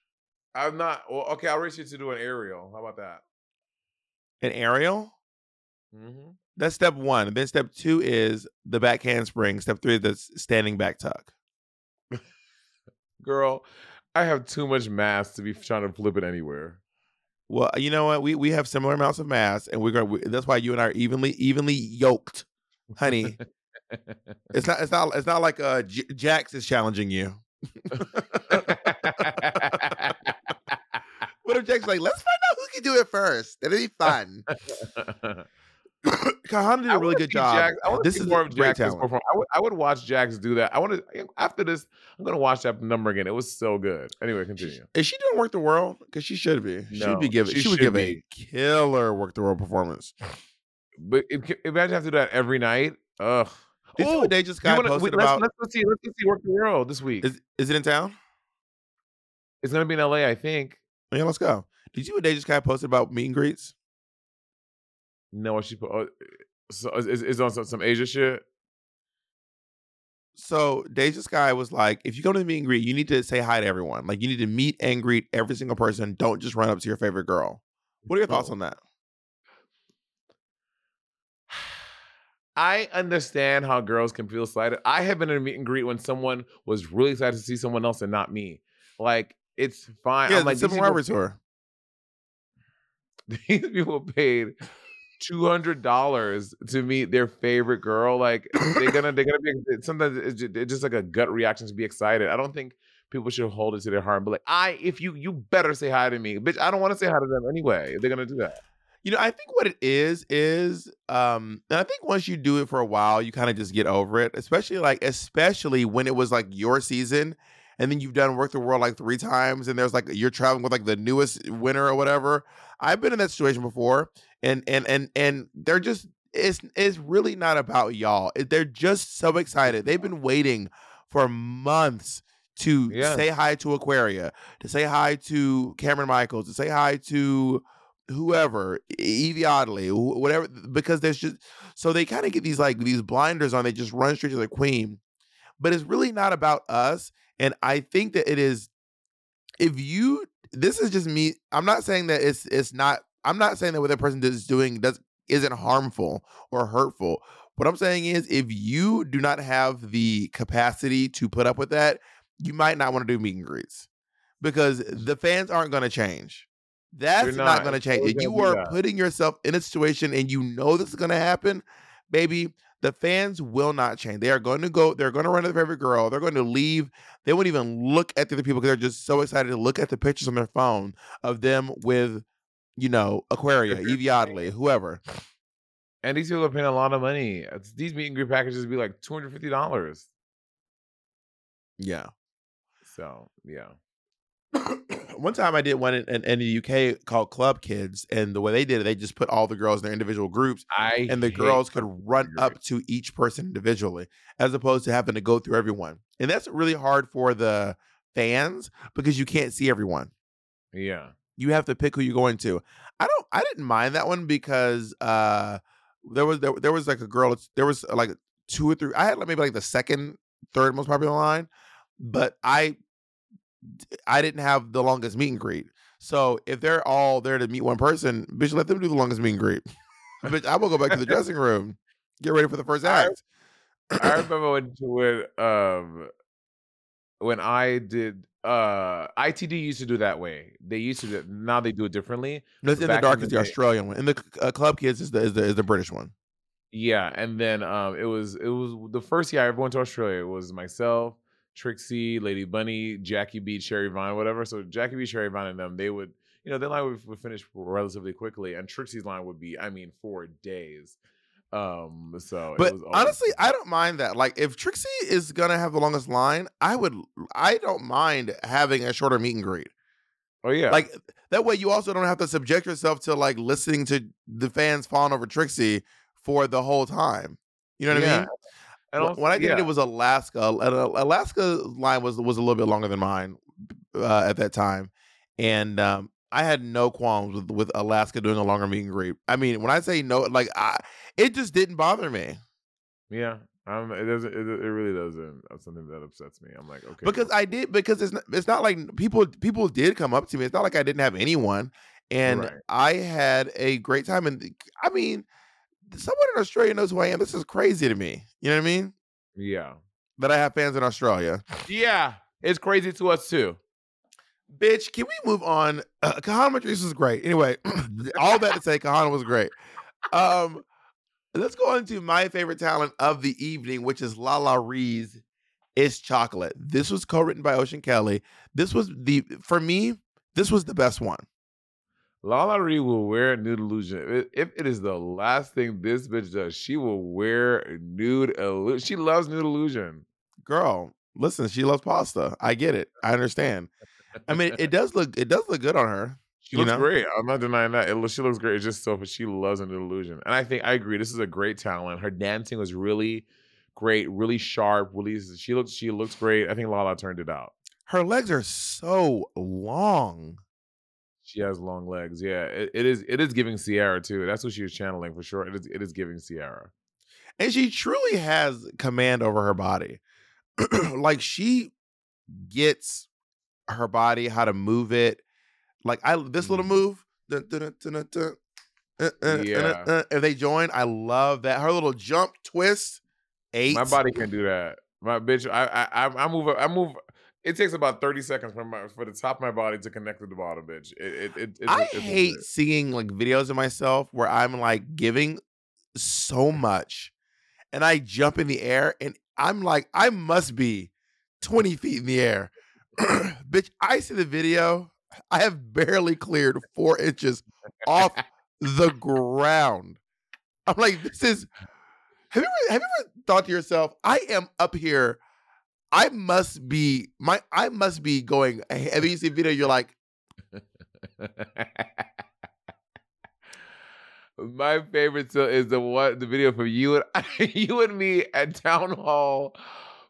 Speaker 2: I'm not. Well, okay, I'll race you to do an aerial. How about that?
Speaker 1: An aerial.
Speaker 2: hmm
Speaker 1: That's step one. Then step two is the backhand spring. Step three is the standing back tuck.
Speaker 2: Girl, I have too much mass to be trying to flip it anywhere.
Speaker 1: Well, you know what? We we have similar amounts of mass, and we're gonna. We, that's why you and I are evenly evenly yoked, honey. it's not. It's not. It's not like uh J- Jax is challenging you. What if Jax's like, let's find out who can do it first? That'd be fun. Kahanna did a really good job.
Speaker 2: Jax- I want to
Speaker 1: This
Speaker 2: see
Speaker 1: is
Speaker 2: more of
Speaker 1: great
Speaker 2: Jax's
Speaker 1: talent.
Speaker 2: perform. I would, I would watch Jax do that. I want to after this. I'm gonna watch that number again. It was so good. Anyway, continue.
Speaker 1: Is she doing work the world? Because she should be. She'd be giving.
Speaker 2: she
Speaker 1: She, would
Speaker 2: should
Speaker 1: give
Speaker 2: be.
Speaker 1: a killer work the world performance.
Speaker 2: But if, imagine have to do that every night. Ugh.
Speaker 1: Did
Speaker 2: Ooh,
Speaker 1: Deja
Speaker 2: you
Speaker 1: Sky
Speaker 2: wanna-
Speaker 1: posted
Speaker 2: let's,
Speaker 1: about?
Speaker 2: let's go see. Let's see Work the World this week.
Speaker 1: Is is it in town?
Speaker 2: it's gonna be in LA, I think.
Speaker 1: Yeah, let's go. Did you see what Deja Skye posted about meet and greets?
Speaker 2: No, she put. Oh, so is, is on some, some Asia shit.
Speaker 1: So Deja Skye was like, if you go to the meet and greet, you need to say hi to everyone. Like you need to meet and greet every single person. Don't just run up to your favorite girl. What are your thoughts
Speaker 2: Oh.
Speaker 1: on that?
Speaker 2: I understand how girls can feel slighted. I have been in a meet and greet when someone was really excited to see someone else and not me. Like it's fine.
Speaker 1: Yeah,
Speaker 2: I'm like
Speaker 1: civil
Speaker 2: people,
Speaker 1: tour.
Speaker 2: these people paid two hundred dollars to meet their favorite girl. Like they're gonna they're gonna be sometimes it's just, it's just like a gut reaction to be excited. I don't think people should hold it to their heart but like, I if you you better say hi to me, bitch. I don't want to say hi to them anyway. They're gonna do that.
Speaker 1: You know, I think what it is is, um, and I think once you do it for a while, you kind of just get over it. Especially like, especially when it was like your season, and then you've done Work the World like three times, and there's like you're traveling with like the newest winner or whatever. I've been in that situation before, and and and and they're just it's it's really not about y'all. They're just so excited. They've been waiting for months to say hi to Aquaria, to say hi to Cameron Michaels, to say hi to whoever, Evie Oddly, wh- whatever, because there's just so they kind of get these like these blinders on. They just run straight to the queen, but it's really not about us. And I think that it is. If you, this is just me. I'm not saying that it's it's not. I'm not saying that what that person is doing does isn't harmful or hurtful. What I'm saying is, if you do not have the capacity to put up with that, you might not want to do meet and greets because the fans aren't going to change. That's not,
Speaker 2: not.
Speaker 1: going to change. If you are
Speaker 2: that.
Speaker 1: putting yourself in a situation and you know this is going to happen, baby, the fans will not change. They are going to go. They're going to run to their favorite girl. They're going to leave. They won't even look at the other people because they're just so excited to look at the pictures on their phone of them with, you know, Aquaria, Evie Oddly, whoever.
Speaker 2: And these people are paying a lot of money. It's- These meet and greet packages be like two hundred fifty dollars.
Speaker 1: Yeah.
Speaker 2: So yeah,
Speaker 1: one time I did one in, in, in the UK called Club Kids, and the way they did it, they just put all the girls in their individual groups,
Speaker 2: I
Speaker 1: and the girls could run up to each person individually, as opposed to having to go through everyone. And that's really hard for the fans because you can't see everyone.
Speaker 2: Yeah,
Speaker 1: You have to pick who you're going to. I don't. I didn't mind that one because uh, there was there, there was like a girl. There was like two or three. I had like maybe like the second, third most popular line, but I I didn't have the longest meet and greet. So if they're all there to meet one person, bitch, let them do the longest meet and greet. bitch, I will go back to the dressing room, get ready for the first act.
Speaker 2: I remember when when um when I did uh ITD used to do that way. They used to do now they do it differently.
Speaker 1: No, in the
Speaker 2: Back in
Speaker 1: dark
Speaker 2: the
Speaker 1: is the
Speaker 2: day.
Speaker 1: Australian one, and the uh, Club Kids is the is the, is the British one.
Speaker 2: Yeah, and then um it was it was the first year I ever went to Australia. It was myself, Trixie, Lady Bunny, Jackie Beat, Sherry Vine, whatever. So Jackie Beat, Sherry Vine, and them they would you know their line would, would finish relatively quickly, and Trixie's line would be I mean for days. Um, so it
Speaker 1: But
Speaker 2: always-
Speaker 1: honestly, I don't mind that. Like, if Trixie is gonna have the longest line, I would. I don't mind having a shorter meet and greet.
Speaker 2: oh yeah,
Speaker 1: Like that way, you also don't have to subject yourself to like listening to the fans falling over Trixie for the whole time. You know what I mean?
Speaker 2: And
Speaker 1: Wh-
Speaker 2: also-
Speaker 1: when I did
Speaker 2: yeah.
Speaker 1: it, was Alaska. and, uh, Alaska line was was a little bit longer than mine uh, at that time, and um, I had no qualms with with Alaska doing a longer meet and greet. I mean, when I say no, like I, it just didn't bother me
Speaker 2: yeah. Um, it doesn't. It, it really doesn't. That's something that upsets me. I'm like, okay,
Speaker 1: because I did because it's not, it's not like people people did come up to me. It's not like I didn't have anyone, and
Speaker 2: Right.
Speaker 1: I had a great time. And I mean, someone in Australia knows who I am. This is crazy to me. You know what I mean?
Speaker 2: yeah,
Speaker 1: That I have fans in Australia.
Speaker 2: yeah. It's crazy to us too.
Speaker 1: Bitch, can we move on? Uh, Kahanna Montrese was great. Anyway, all that to say, Kahanna was great. Um, let's go on to my favorite talent of the evening, which is LaLa Ri's It's Chocolate. This was co-written by Ocean Kelly. This was the for me, this was the best one.
Speaker 2: LaLa Ri will wear nude illusion. If it is the last thing this bitch does, she will wear nude illusion. She loves nude illusion.
Speaker 1: Girl, listen, she loves pasta. I get it. I understand. I mean, it does look it does look good on her.
Speaker 2: She looks
Speaker 1: know?
Speaker 2: great. I'm not denying that. It, she looks great. It's just so, but she loves a nude illusion. And I think I agree. This is a great talent. Her dancing was really great, really sharp. Really, she looks she looks great. I think Lala turned it out.
Speaker 1: Her legs are so long.
Speaker 2: She has long legs. Yeah, it, it is. It is giving Ciara too. That's what she was channeling for sure. It is. It is giving Ciara.
Speaker 1: and she truly has command over her body like she gets her body how to move it like i this little
Speaker 2: Mhm.
Speaker 1: move dun, dun, dun, dun, uh, uh, uh,
Speaker 2: Yeah.
Speaker 1: uh, if they join i love that her little jump twist eight
Speaker 2: My body can do that. My bitch, I I I- I move. I move. It takes about thirty seconds for my for the top of my body to connect to the bottom, bitch. It it, it
Speaker 1: i hate seeing like videos of myself where i'm like giving so much and i jump in the air and i'm like i must be 20 feet in the air. Bitch i see the video. I have barely cleared four inches off the ground. I'm like this is have you ever have you ever thought to yourself i am up here i must be my i must be going have you seen video you're like
Speaker 2: My favorite still is the what the video from you and you and me at town hall,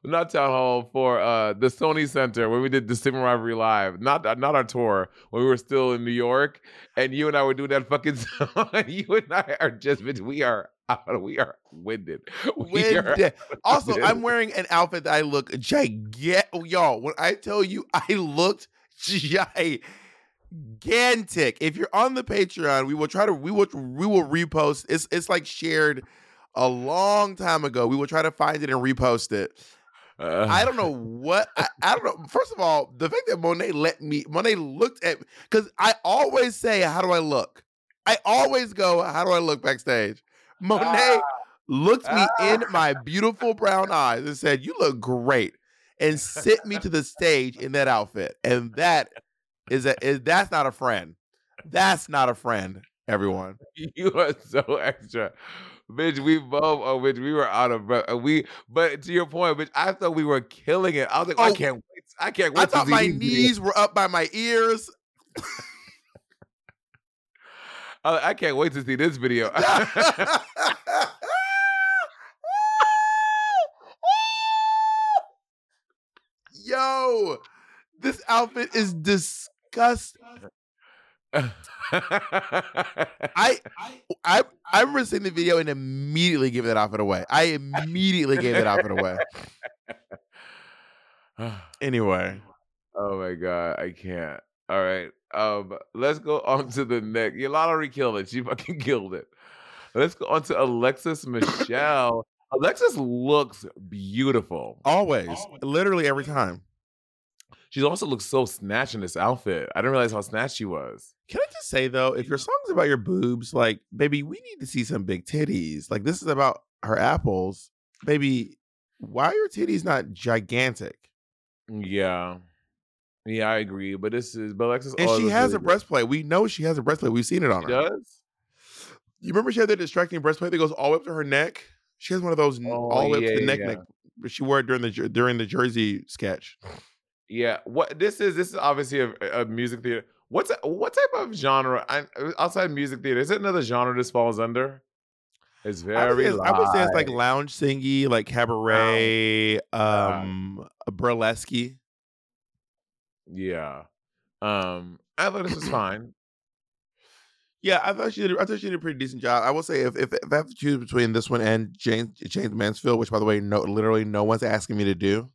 Speaker 2: not town hall for uh the Sony Center when we did the Sibling Rivalry live, not not our tour when we were still in New York, and you and I were doing that fucking song. you and I are just we are out, we are winded. We are
Speaker 1: Also,
Speaker 2: Dude.
Speaker 1: I'm wearing an outfit that I look gigantic. Y'all, when I tell you I looked gigantic. If you're on the Patreon, we will try to we will we will repost. It's it's like shared a long time ago. We will try to find it and repost it.
Speaker 2: uh,
Speaker 1: I don't know what I, I don't know. First of all, the fact that Monet let me Monet looked at because I always say, "How do I look?" I always go, "How do I look backstage?" Monet looked me in my beautiful brown eyes and said, "You look great," and sent me to the stage in that outfit. And that is a is, that's not a friend. That's not a friend. Everyone.
Speaker 2: You are so extra. Bitch, we both, oh, bitch, we were out of breath. Uh, We, but to your point, bitch, I thought we were killing it. I was like, I
Speaker 1: Oh,
Speaker 2: can't wait. I can't wait.
Speaker 1: I thought my knees were up by my ears.
Speaker 2: I, I can't wait to see this video. Ah!
Speaker 1: Yo, this outfit is disgusting. I I I remember seeing the video and immediately giving that outfit away. I immediately gave that outfit away. Anyway,
Speaker 2: oh my god, I can't. All right, um, let's go on to the next. Yolanda already killed it. She fucking killed it. Let's go on to Alexis Michelle. Alexis looks beautiful.
Speaker 1: always, literally every time.
Speaker 2: She also looks so snatched in this outfit. I didn't realize how snatched she was.
Speaker 1: Can I just say though, if your song's about your boobs, like, baby, we need to see some big titties. Like, this is about her apples, baby. Why are your titties not gigantic?
Speaker 2: Yeah. Yeah, I agree. But this is but Alexis
Speaker 1: And she has
Speaker 2: really
Speaker 1: a
Speaker 2: good.
Speaker 1: breastplate. We know she has a breastplate. We've seen it on
Speaker 2: She
Speaker 1: her.
Speaker 2: does?
Speaker 1: You remember she had that distracting breastplate that goes all the way up to her neck? She has one of those
Speaker 2: Oh,
Speaker 1: all the way up to the neck.
Speaker 2: yeah.
Speaker 1: neck. She wore it during the during the Jersey sketch.
Speaker 2: Yeah. What this is this is obviously a, a music theater. What's what type of genre I, outside music theater? Is it another genre this falls under? It's
Speaker 1: I would,
Speaker 2: very
Speaker 1: I would say it's like lounge singy, like cabaret, um, burlesque.
Speaker 2: Yeah. Um, I thought this was fine.
Speaker 1: Yeah, I thought she did. I thought she did a pretty decent job. I will say, if if, if I have to choose between this one and Jaymes Jaymes Mansfield, which by the way, no, literally no one's asking me to do,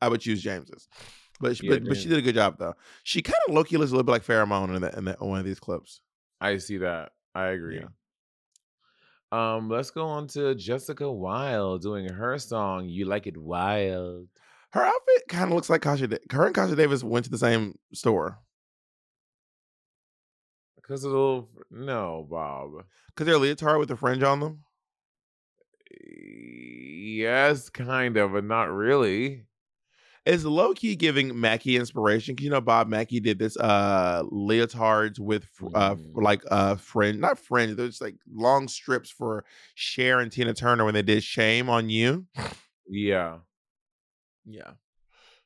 Speaker 1: I would choose Jaymes's. But she,
Speaker 2: Yeah,
Speaker 1: but, but she did a good job though. She kind of low key looks a little bit like Farrah Moan in that in that one of these clips.
Speaker 2: I see that. I agree.
Speaker 1: Yeah.
Speaker 2: Um, let's go on to Jessica Wilde doing her song "You Like It Wild."
Speaker 1: Her outfit kind of looks like Kasha. Da- Her and Kasha Davis went to the same store
Speaker 2: Because of the little no, Bob.
Speaker 1: because they're leotard with a fringe on them.
Speaker 2: Yes, kind of, but not really.
Speaker 1: It's low key giving Mackie inspiration because you know Bob Mackie did this uh leotards with uh
Speaker 2: Mhm.
Speaker 1: like uh fringe, not fringe. There's like long strips for Cher and Tina Turner when they did "Shame on You."
Speaker 2: Yeah.
Speaker 1: Yeah.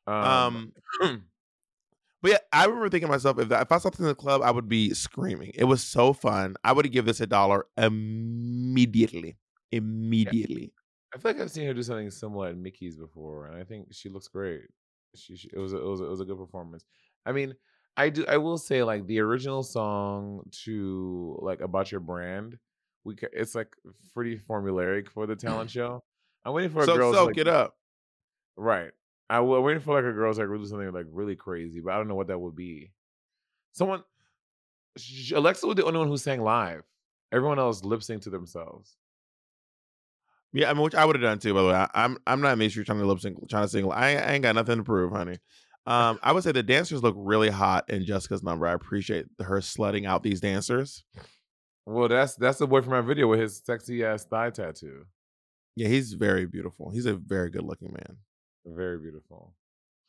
Speaker 2: Um,
Speaker 1: Um. But yeah, I remember thinking to myself, if, that, if I saw this in the club, I would be screaming. It was so fun. I would give this a dollar immediately. Immediately.
Speaker 2: I feel like I've seen her do something similar at Mickey's before, and I think she looks great. She, she it was a, it was a, it was a good performance. I mean, I do I will say like the original song to like about your brand, we it's like pretty formulaic for the talent show. I'm waiting for a
Speaker 1: So
Speaker 2: girl
Speaker 1: soak
Speaker 2: like,
Speaker 1: it up.
Speaker 2: Right. I am waiting for like a girl's like really something like really crazy, but I don't know what that would be. Someone, sh- Alexa was the only one who sang live. Everyone else lip synced to themselves.
Speaker 1: Yeah, I mean, which I would have done too. By the way, I, I'm I'm not mainstream trying to lip sync, trying to sing. I, I ain't got nothing to prove, honey. Um, I would say the dancers look really hot in Jessica's number. I appreciate her slutting out these dancers.
Speaker 2: Well, that's that's the boy from my video with his sexy ass thigh tattoo.
Speaker 1: Yeah, he's very beautiful. He's a very good looking man.
Speaker 2: Very beautiful.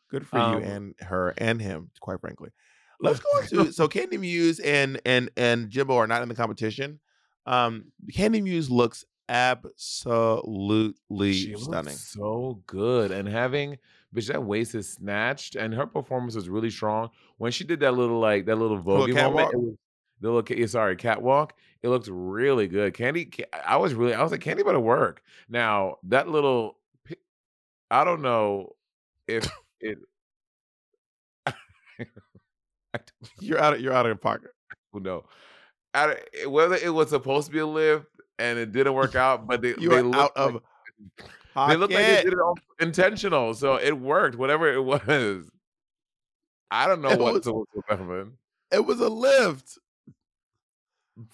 Speaker 1: Good for
Speaker 2: Um,
Speaker 1: you and her and him, quite frankly. Let's go on to so Candy Muse and and and Jimbo are not in the competition. Um, Candy Muse looks absolutely
Speaker 2: She
Speaker 1: stunning.
Speaker 2: so good, and having bitch that waist is snatched, and her performance was really strong when she did that little like that little
Speaker 1: little
Speaker 2: voguing moment. It was, the little sorry catwalk. It looked really good. Candy, I was really I was like Candy better work. Now that little, I don't know if it.
Speaker 1: You're out of you're out of your pocket.
Speaker 2: don't know. Whether it was supposed to be a lift and it didn't work out, but they
Speaker 1: You
Speaker 2: they
Speaker 1: out
Speaker 2: like,
Speaker 1: of
Speaker 2: they looked like they did it on intentional, so it worked. Whatever it was, I don't know
Speaker 1: It
Speaker 2: what
Speaker 1: was-
Speaker 2: to.
Speaker 1: It was a lift.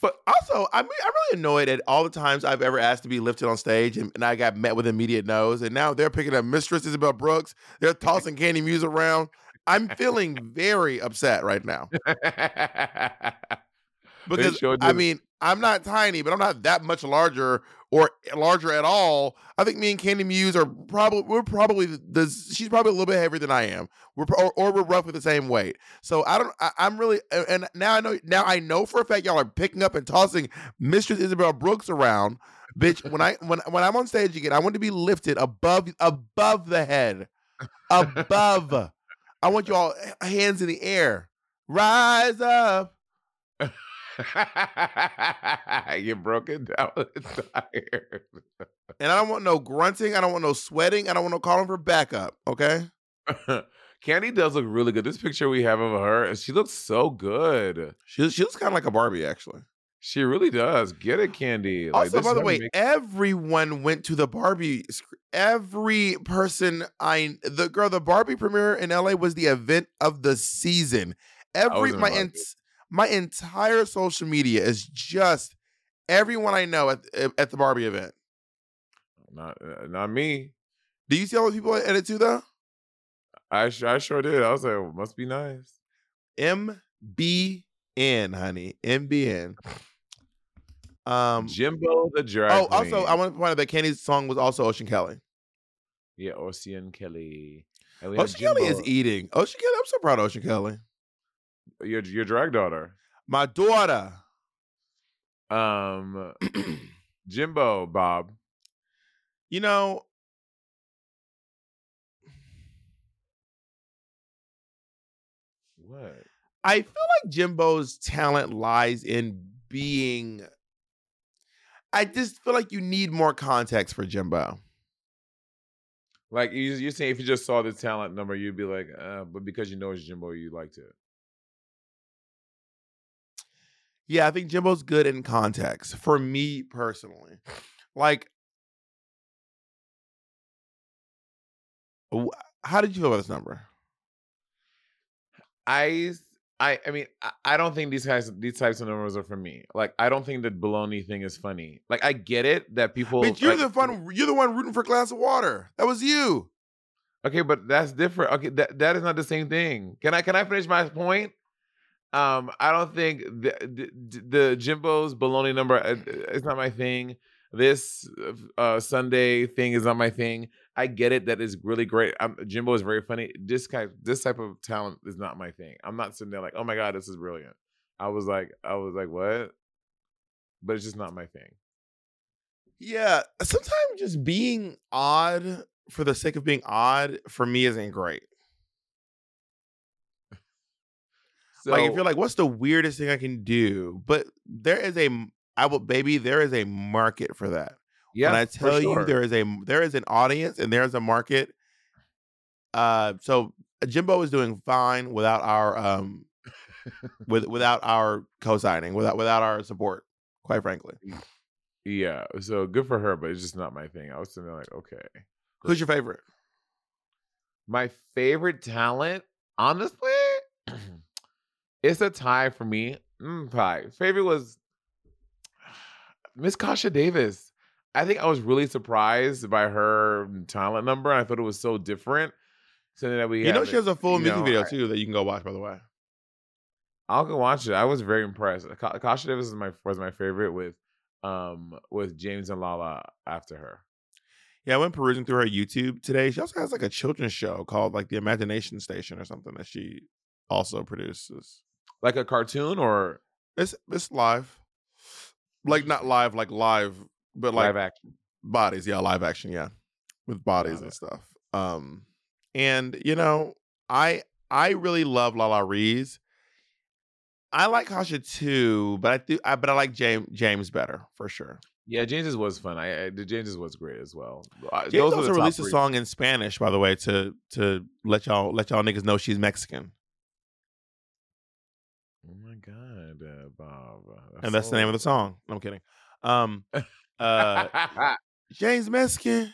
Speaker 1: But also, I mean, I'm really annoyed at all the times I've ever asked to be lifted on stage and, and I got met with immediate no's. And now they're picking up Mistress Isabelle Brooks. They're tossing Candy Muse around. I'm feeling very upset right now because
Speaker 2: sure
Speaker 1: I mean, I'm not tiny, but I'm not that much larger or larger at all. I think me and Candy Muse are probably we're probably the, she's probably a little bit heavier than I am. We're or, or we're roughly the same weight. So I don't. I, I'm really and now I know now I know for a fact y'all are picking up and tossing Mistress Isabelle Brooks around, bitch. When I when when I'm on stage again, I want to be lifted above above the head, above. I want you all hands in the air. Rise up.
Speaker 2: You're broken down and tired.
Speaker 1: And I don't want no grunting. I don't want no sweating. I don't want no calling for backup. Okay.
Speaker 2: Candy does look really good. This picture we have of her, she looks so good.
Speaker 1: She, she looks kind of like a Barbie, actually.
Speaker 2: She really does. Get it, Candy. Like,
Speaker 1: also, by the way,
Speaker 2: make-
Speaker 1: everyone went to the Barbie. Every person I the girl, the Barbie premiere in LA was the event of the season. Every my ent- my entire social media is just everyone I know at at the Barbie event.
Speaker 2: not uh, not me.
Speaker 1: Do you see all the people at it too, though?
Speaker 2: I I sure did. I was like, "Oh, must be nice.
Speaker 1: MBN, honey. MBN. Um
Speaker 2: Jimbo the drag.
Speaker 1: Oh, also. I want to point out that Candy's song was also Ocean Kelly.
Speaker 2: yeah, Ocean Kelly. And we have
Speaker 1: Ocean Kelly is eating. Ocean Kelly, I'm so proud of Ocean Kelly.
Speaker 2: Your your drag daughter.
Speaker 1: My daughter.
Speaker 2: Um, Jimbo Bob.
Speaker 1: You know,
Speaker 2: What?
Speaker 1: I feel like Jimbo's talent lies in being. I just feel like you need more context for Jimbo.
Speaker 2: Like you, you're saying, if you just saw the talent number, you'd be like, uh, but because you know it's Jimbo, you liked it.
Speaker 1: Yeah, I think Jimbo's good in context for me personally. Like, how did you feel about this number?
Speaker 2: I I I mean I, I don't think these guys these types of numbers are for me. Like I don't think the baloney thing is funny. Like I get it that people.
Speaker 1: Bitch, you're
Speaker 2: like,
Speaker 1: the fun. You're the one rooting for a glass of water. That was you.
Speaker 2: Okay, but that's different. Okay, that that is not the same thing. Can I can I finish my point? Um, I don't think the the, the Jimbo's baloney number uh, is not my thing. This uh Sunday thing is not my thing. I get it. That is really great. i Jimbo is very funny. This kind, this type of talent is not my thing. I'm not sitting there like, oh my god, this is brilliant. I was like, I was like, what? But it's just not my thing.
Speaker 1: Yeah, sometimes just being odd for the sake of being odd for me isn't great.
Speaker 2: So,
Speaker 1: like if you're like, what's the weirdest thing I can do? But there is a, I will baby, there is a market for that.
Speaker 2: yeah,
Speaker 1: when I tell you there is a there is an audience and there is a market. Uh so Jimbo is doing fine without our um with without our co-signing, without without our support, quite frankly.
Speaker 2: yeah, so good for her, but it's just not my thing. I was sitting there like, okay.
Speaker 1: Who's your favorite?
Speaker 2: My favorite talent, honestly, it's a tie for me. Mm, pie. Favorite was Miss Kasha Davis. I think I was really surprised by her talent number. I thought it was so different. Something that we
Speaker 1: you know she has a full music
Speaker 2: know,
Speaker 1: video too that you can go watch by the way.
Speaker 2: I'll go watch it. I was very impressed. Kasha Davis is my was my favorite with um with Jaymes and Lala after her.
Speaker 1: Yeah, I went perusing through her YouTube today. She also has like a children's show called like the Imagination Station or something that she also produces.
Speaker 2: Like a cartoon or
Speaker 1: It's it's live. Like not live, like live, but like
Speaker 2: live action.
Speaker 1: bodies yeah live action yeah with bodies and stuff um and you know i i really love LaLa Ri's i like kasha too but i do I, but i like Jaymes Jaymes better for sure
Speaker 2: Yeah, Jaymes's was fun. I, I the Jaymes's was great as well. Uh,
Speaker 1: Jaymes
Speaker 2: those
Speaker 1: also released a song in spanish by the way to to let y'all let y'all niggas know she's mexican
Speaker 2: Oh my god, uh, Bob!
Speaker 1: And that's the name of the song No, i'm kidding um uh Jaymes mexican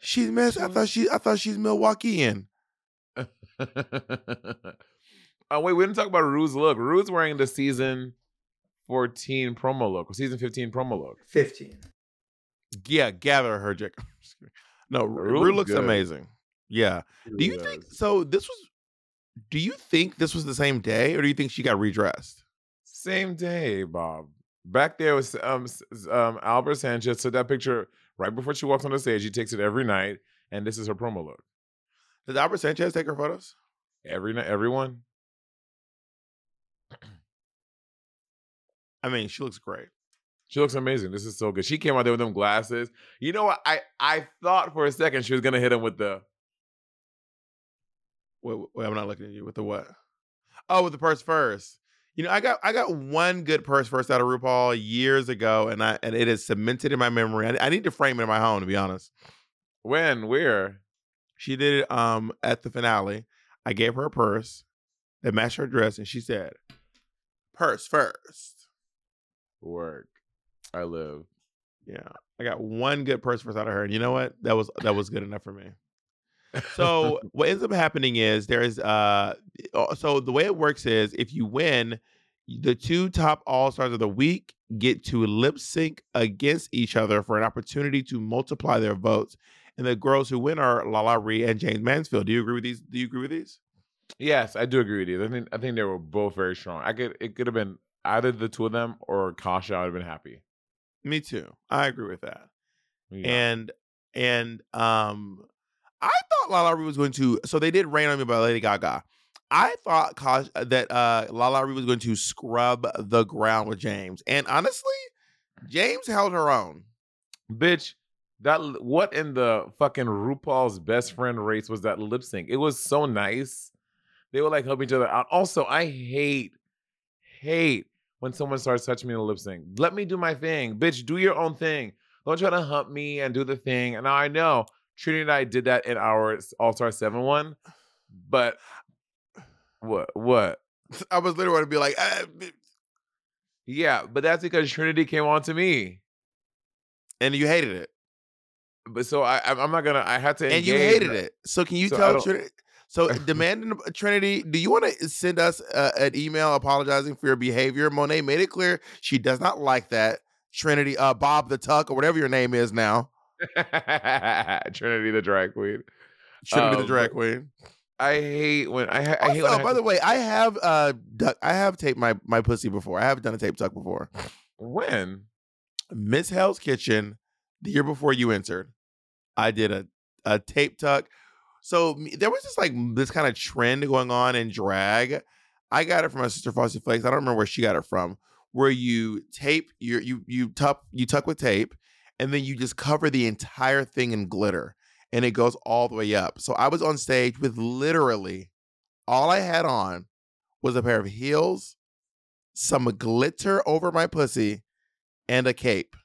Speaker 1: she's mexican i thought she i thought she's milwaukeean
Speaker 2: oh wait, we didn't talk about Ru's look. Ru's wearing the season fourteen promo look, or season fifteen promo look.
Speaker 3: 15.
Speaker 1: Yeah, gather her, Jack. No,
Speaker 2: Ru
Speaker 1: Ru
Speaker 2: looks
Speaker 1: looks
Speaker 2: good.
Speaker 1: amazing. Yeah. Do you think so? This was. Do you think this was the same day, or do you think she got redressed?
Speaker 2: Same day, Bob. Back there was um um Albert Sanchez took that picture right before she walks on the stage. He takes it every night, and this is her promo look.
Speaker 1: Does Albert Sanchez take her photos?
Speaker 2: Every night, everyone.
Speaker 1: I mean, she looks great.
Speaker 2: She looks amazing. This is so good. She came out there with them glasses. You know what? I I thought for a second she was gonna hit him with the
Speaker 1: Wait, wait, I'm not looking at you with the what? Oh, with the purse first. You know, I got I got one good purse first out of RuPaul years ago, and I and it is cemented in my memory. I, I need to frame it in my home, to be honest.
Speaker 2: when where.
Speaker 1: She did it um at the finale. I gave her a purse that matched her dress, and she said, "Purse first.
Speaker 2: Work. I live.
Speaker 1: Yeah, I got one good purse first out of her, and you know what? That was that was good enough for me. So what ends up happening is there's uh uh, so the way it works is if you win, the two top all stars of the week get to lip sync against each other for an opportunity to multiply their votes. and the girls who win are LaLa Ri and Jaymes Mansfield. Do you agree with these? Do you agree with these?
Speaker 2: Yes, I do agree with you. I think I think they were both very strong. I could it could have been either the two of them or Kasha. I would have been happy.
Speaker 1: Me too. I agree with that.
Speaker 2: Yeah.
Speaker 1: And and um, I thought LaLa Ri was going to. So they did "Rain on Me" by Lady Gaga. I thought that uh, LaLa Ri was going to scrub the ground with Jaymes, and honestly, Jaymes held her own.
Speaker 2: bitch, that what in the fucking RuPaul's best friend race was that lip sync? It was so nice. They would like help each other out. Also, I hate, hate when someone starts touching me in a lip sync. Let me do my thing, bitch. Do your own thing. Don't try to hump me and do the thing. And I know Trinity and I did that in our All Star Seven one, but what? What?
Speaker 1: I was literally going to be like, "Ah,
Speaker 2: Yeah, but that's because Trinity came on to me.
Speaker 1: and you hated it,
Speaker 2: But so I, I'm not gonna. I had to.
Speaker 1: and you hated it. So can you
Speaker 2: So
Speaker 1: tell Trinity? So demanding Trinity, do you want to send us uh, an email apologizing for your behavior? Monet made it clear she does not like that. Trinity, uh, Bob the Tuck, or whatever your name is now,
Speaker 2: Trinity the drag queen.
Speaker 1: Trinity the
Speaker 2: Um,
Speaker 1: drag queen.
Speaker 2: I hate when I, I hate when
Speaker 1: Also,
Speaker 2: have
Speaker 1: by the way, I have uh, duck, I have taped my my pussy before. I have done a tape tuck before.
Speaker 2: when
Speaker 1: Miss Hell's Kitchen, the year before you entered, I did a a tape tuck. So there was just like this kind of trend going on in drag. I got it from my sister Frosty Flakes. I don't remember where she got it from. Where you tape your you you tuck you tuck with tape, and then you just cover the entire thing in glitter, and it goes all the way up. So I was on stage with literally all I had on was a pair of heels, some glitter over my pussy, and a cape.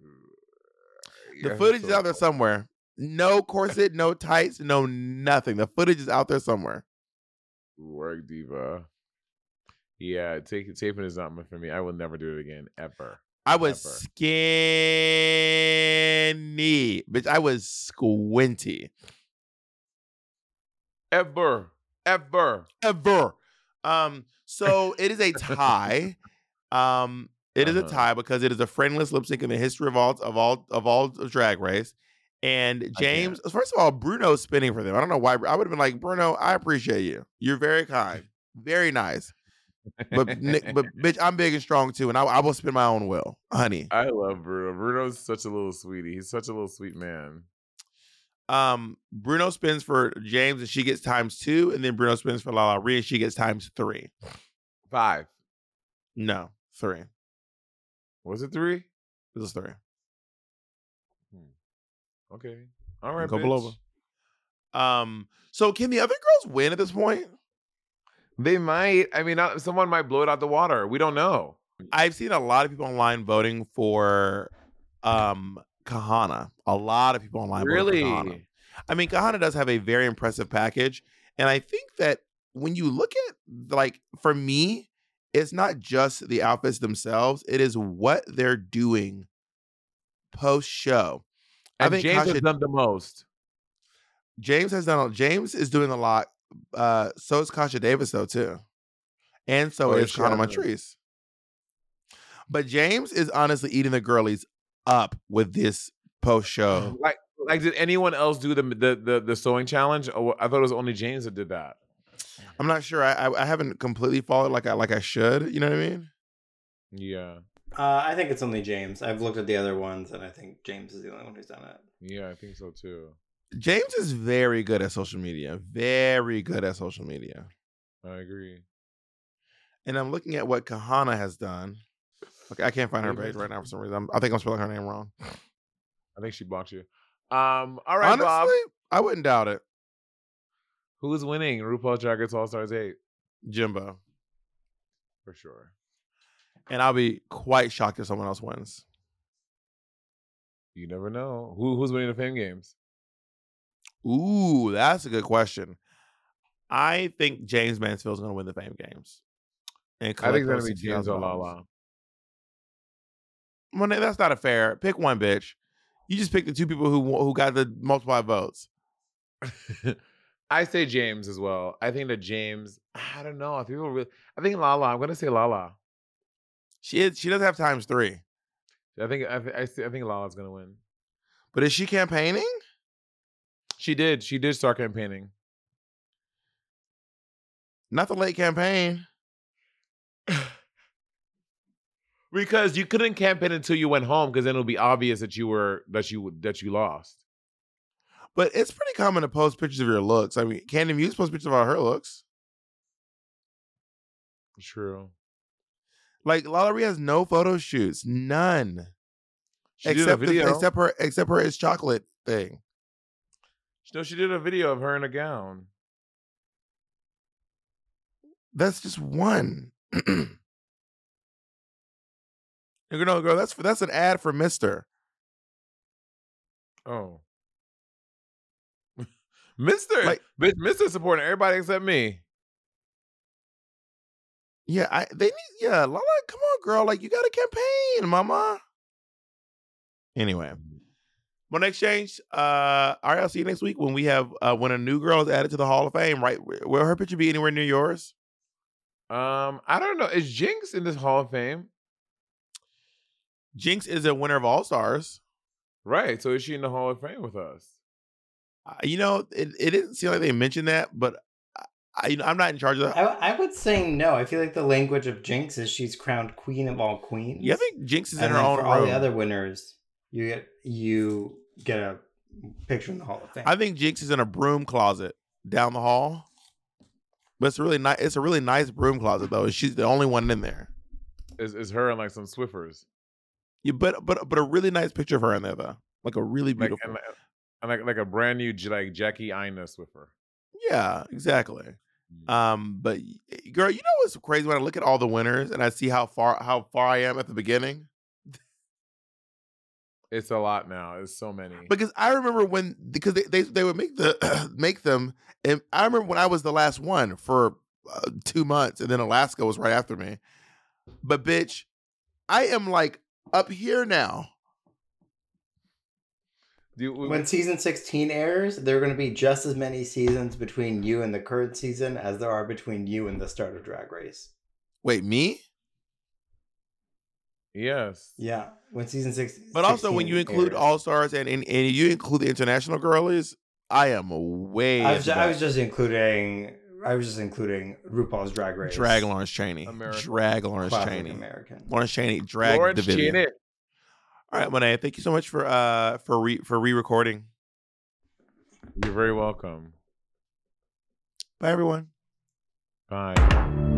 Speaker 1: The footage is out there somewhere. No corset, no tights, no nothing. The footage is out there somewhere.
Speaker 2: Work diva. Yeah, take, taping is not meant for me. I will never do it again ever.
Speaker 1: I was
Speaker 2: Ever.
Speaker 1: skinny, bitch. I was squinty.
Speaker 2: Ever, ever.
Speaker 1: Ever. Um, so it is a tie. Um, it is a
Speaker 2: Uh-huh.
Speaker 1: tie because it is a friendless lip sync in the history of all of all of all of drag race. And Jaymes, first of all, Bruno's spinning for them. I don't know why. I would have been like, Bruno, I appreciate you. You're very kind, very nice. But Nick, but bitch, I'm big and strong too, and I, I will spin my own will, honey.
Speaker 2: I love Bruno. Bruno's such a little sweetie. He's such a little sweet man.
Speaker 1: Um, Bruno spins for Jaymes, and she gets times two, and then Bruno spins for LaLa Ri, and she gets times three.
Speaker 2: Five.
Speaker 1: No, three.
Speaker 2: Was it three?
Speaker 1: This is three.
Speaker 2: Okay. All right.
Speaker 1: Go below. Um, so can the other girls win at this point?
Speaker 2: They might. I mean, someone might blow it out the water. We don't know.
Speaker 1: I've seen a lot of people online voting for um Kahanna. A lot of people online voting for Kahanna.
Speaker 2: Really?
Speaker 1: I mean, Kahanna does have a very impressive package, and I think that when you look at like for me, it's not just the outfits themselves; it is what they're doing post show. I think
Speaker 2: Jaymes
Speaker 1: Kasha-
Speaker 2: has done the most.
Speaker 1: Jaymes has done. a- Jaymes is doing a lot. Uh, so is Kasha Davis though too, and so
Speaker 2: Oh,
Speaker 1: is
Speaker 2: is
Speaker 1: Kana
Speaker 2: Shana.
Speaker 1: Montrese. But Jaymes is honestly eating the girlies up with this post show.
Speaker 2: Like, like, did anyone else do the the the, the sewing challenge? Or I thought it was only Jaymes that did that.
Speaker 1: I'm not sure. I, I I haven't completely followed like I like I should. You know what I mean?
Speaker 2: Yeah.
Speaker 3: Uh, I think it's only Jaymes. I've looked at the other ones, and I think Jaymes is the only one who's done it.
Speaker 2: Yeah, I think so too.
Speaker 1: Jaymes is very good at social media. Very good at social media.
Speaker 2: I agree.
Speaker 1: And I'm looking at what Kahanna has done. Okay, I can't find her page right now for some reason. I'm, I think I'm spelling her name wrong.
Speaker 2: I think she blocked you. Um. All right,
Speaker 1: Honestly,
Speaker 2: Bob.
Speaker 1: I wouldn't doubt it.
Speaker 2: Who's winning RuPaul Drag Race All Stars Eight
Speaker 1: Jimbo.
Speaker 2: for sure?
Speaker 1: And I'll be quite shocked if someone else wins.
Speaker 2: You never know. Who who's winning the Fame Games?
Speaker 1: Ooh, that's a good question. I think Jaymes Mansfield's going to win the Fame Games. And
Speaker 2: I think it's gonna be Jaymes or
Speaker 1: $60,000.
Speaker 2: Lala.
Speaker 1: Well, that's not a fair. Pick one, bitch. You just picked the two people who who got the multiplied votes.
Speaker 2: I say Jaymes as well. I think that Jaymes. I don't know. I think people really. I think Lala. I'm gonna say Lala.
Speaker 1: She is, she does have times three.
Speaker 2: I think I, th- I, th- I think Lala's gonna win.
Speaker 1: But is she campaigning?
Speaker 2: She did. She did start campaigning.
Speaker 1: Not the late campaign.
Speaker 2: Because you couldn't campaign until you went home, because then it'll be obvious that you were that you that you lost.
Speaker 1: But it's pretty common to post pictures of your looks. I mean, Candy Muse posts pictures of all her looks.
Speaker 2: True.
Speaker 1: Like Lala has no photo shoots, none,
Speaker 2: She did a
Speaker 1: except the,
Speaker 2: video.
Speaker 1: except her except her it's chocolate thing.
Speaker 2: No, she did a video of her in a gown.
Speaker 1: That's just one. You know, girl, that's that's an ad for Mister.
Speaker 2: Oh. Mister,
Speaker 1: Like-
Speaker 2: bitch, Mister supporting everybody except me.
Speaker 1: Yeah, I they need yeah, Lala, come on, girl. Like you got a campaign, mama. Anyway. One exchange. Uh all right, I'll see you next week when we have uh when a new girl is added to the Hall of Fame, right? Will her picture be anywhere near yours?
Speaker 2: Um, I don't know. Is Jinkx in this Hall of Fame?
Speaker 1: Jinkx is a winner of All Stars.
Speaker 2: Right. So is she in the Hall of Fame with us?
Speaker 1: Uh, you know, it, it didn't seem like they mentioned that, but I, I, you know, I'm not in charge of that.
Speaker 3: I, I would say no. I feel like the language of Jinkx is she's crowned queen of all queens.
Speaker 1: yeah, I think Jinkx is in
Speaker 3: and
Speaker 1: her own
Speaker 3: for all the other winners, you get you get a picture in the Hall of Fame.
Speaker 1: I think Jinkx is in a broom closet down the hall. But it's a really nice. It's a really nice broom closet though. She's the only one in there.
Speaker 2: Is is her and like some Swiffers?
Speaker 1: You but but but a really nice picture of her in there though. Like a really
Speaker 2: Like
Speaker 1: beautiful.
Speaker 2: and, and like like a brand new like Jackie Ina Swiffer.
Speaker 1: yeah, exactly.
Speaker 2: Mm.
Speaker 1: Um, but girl, you know what's crazy when I look at all the winners and I see how far how far I am at the beginning?
Speaker 2: It's a lot now. It's so many.
Speaker 1: Because I remember when because they they, they would make the make them and I remember when I was the last one for uh, 2 months and then Alaska was right after me. But bitch, I am like up here now.
Speaker 2: Do you-
Speaker 3: when season 16 airs, there are going to be just as many seasons between you and the current season as there are between you and the start of Drag Race.
Speaker 1: Wait, me?
Speaker 2: Yes.
Speaker 3: Yeah, when season six.
Speaker 1: But also when you include. All Stars and, and and you include the international girlies, I am way
Speaker 3: I was,
Speaker 1: into
Speaker 3: ju- I was just including. I was just including RuPaul's Drag Race.
Speaker 1: drag Lawrence Chaney.
Speaker 2: America.
Speaker 1: Drag Lawrence
Speaker 3: Classic
Speaker 1: Cheney.
Speaker 3: American.
Speaker 1: Lawrence Chaney drag
Speaker 2: Lawrence
Speaker 1: the video.
Speaker 2: Cheney.
Speaker 1: All right, Monet, thank you so much for uh for re for re-recording.
Speaker 2: You're very welcome.
Speaker 1: Bye everyone.
Speaker 2: Bye.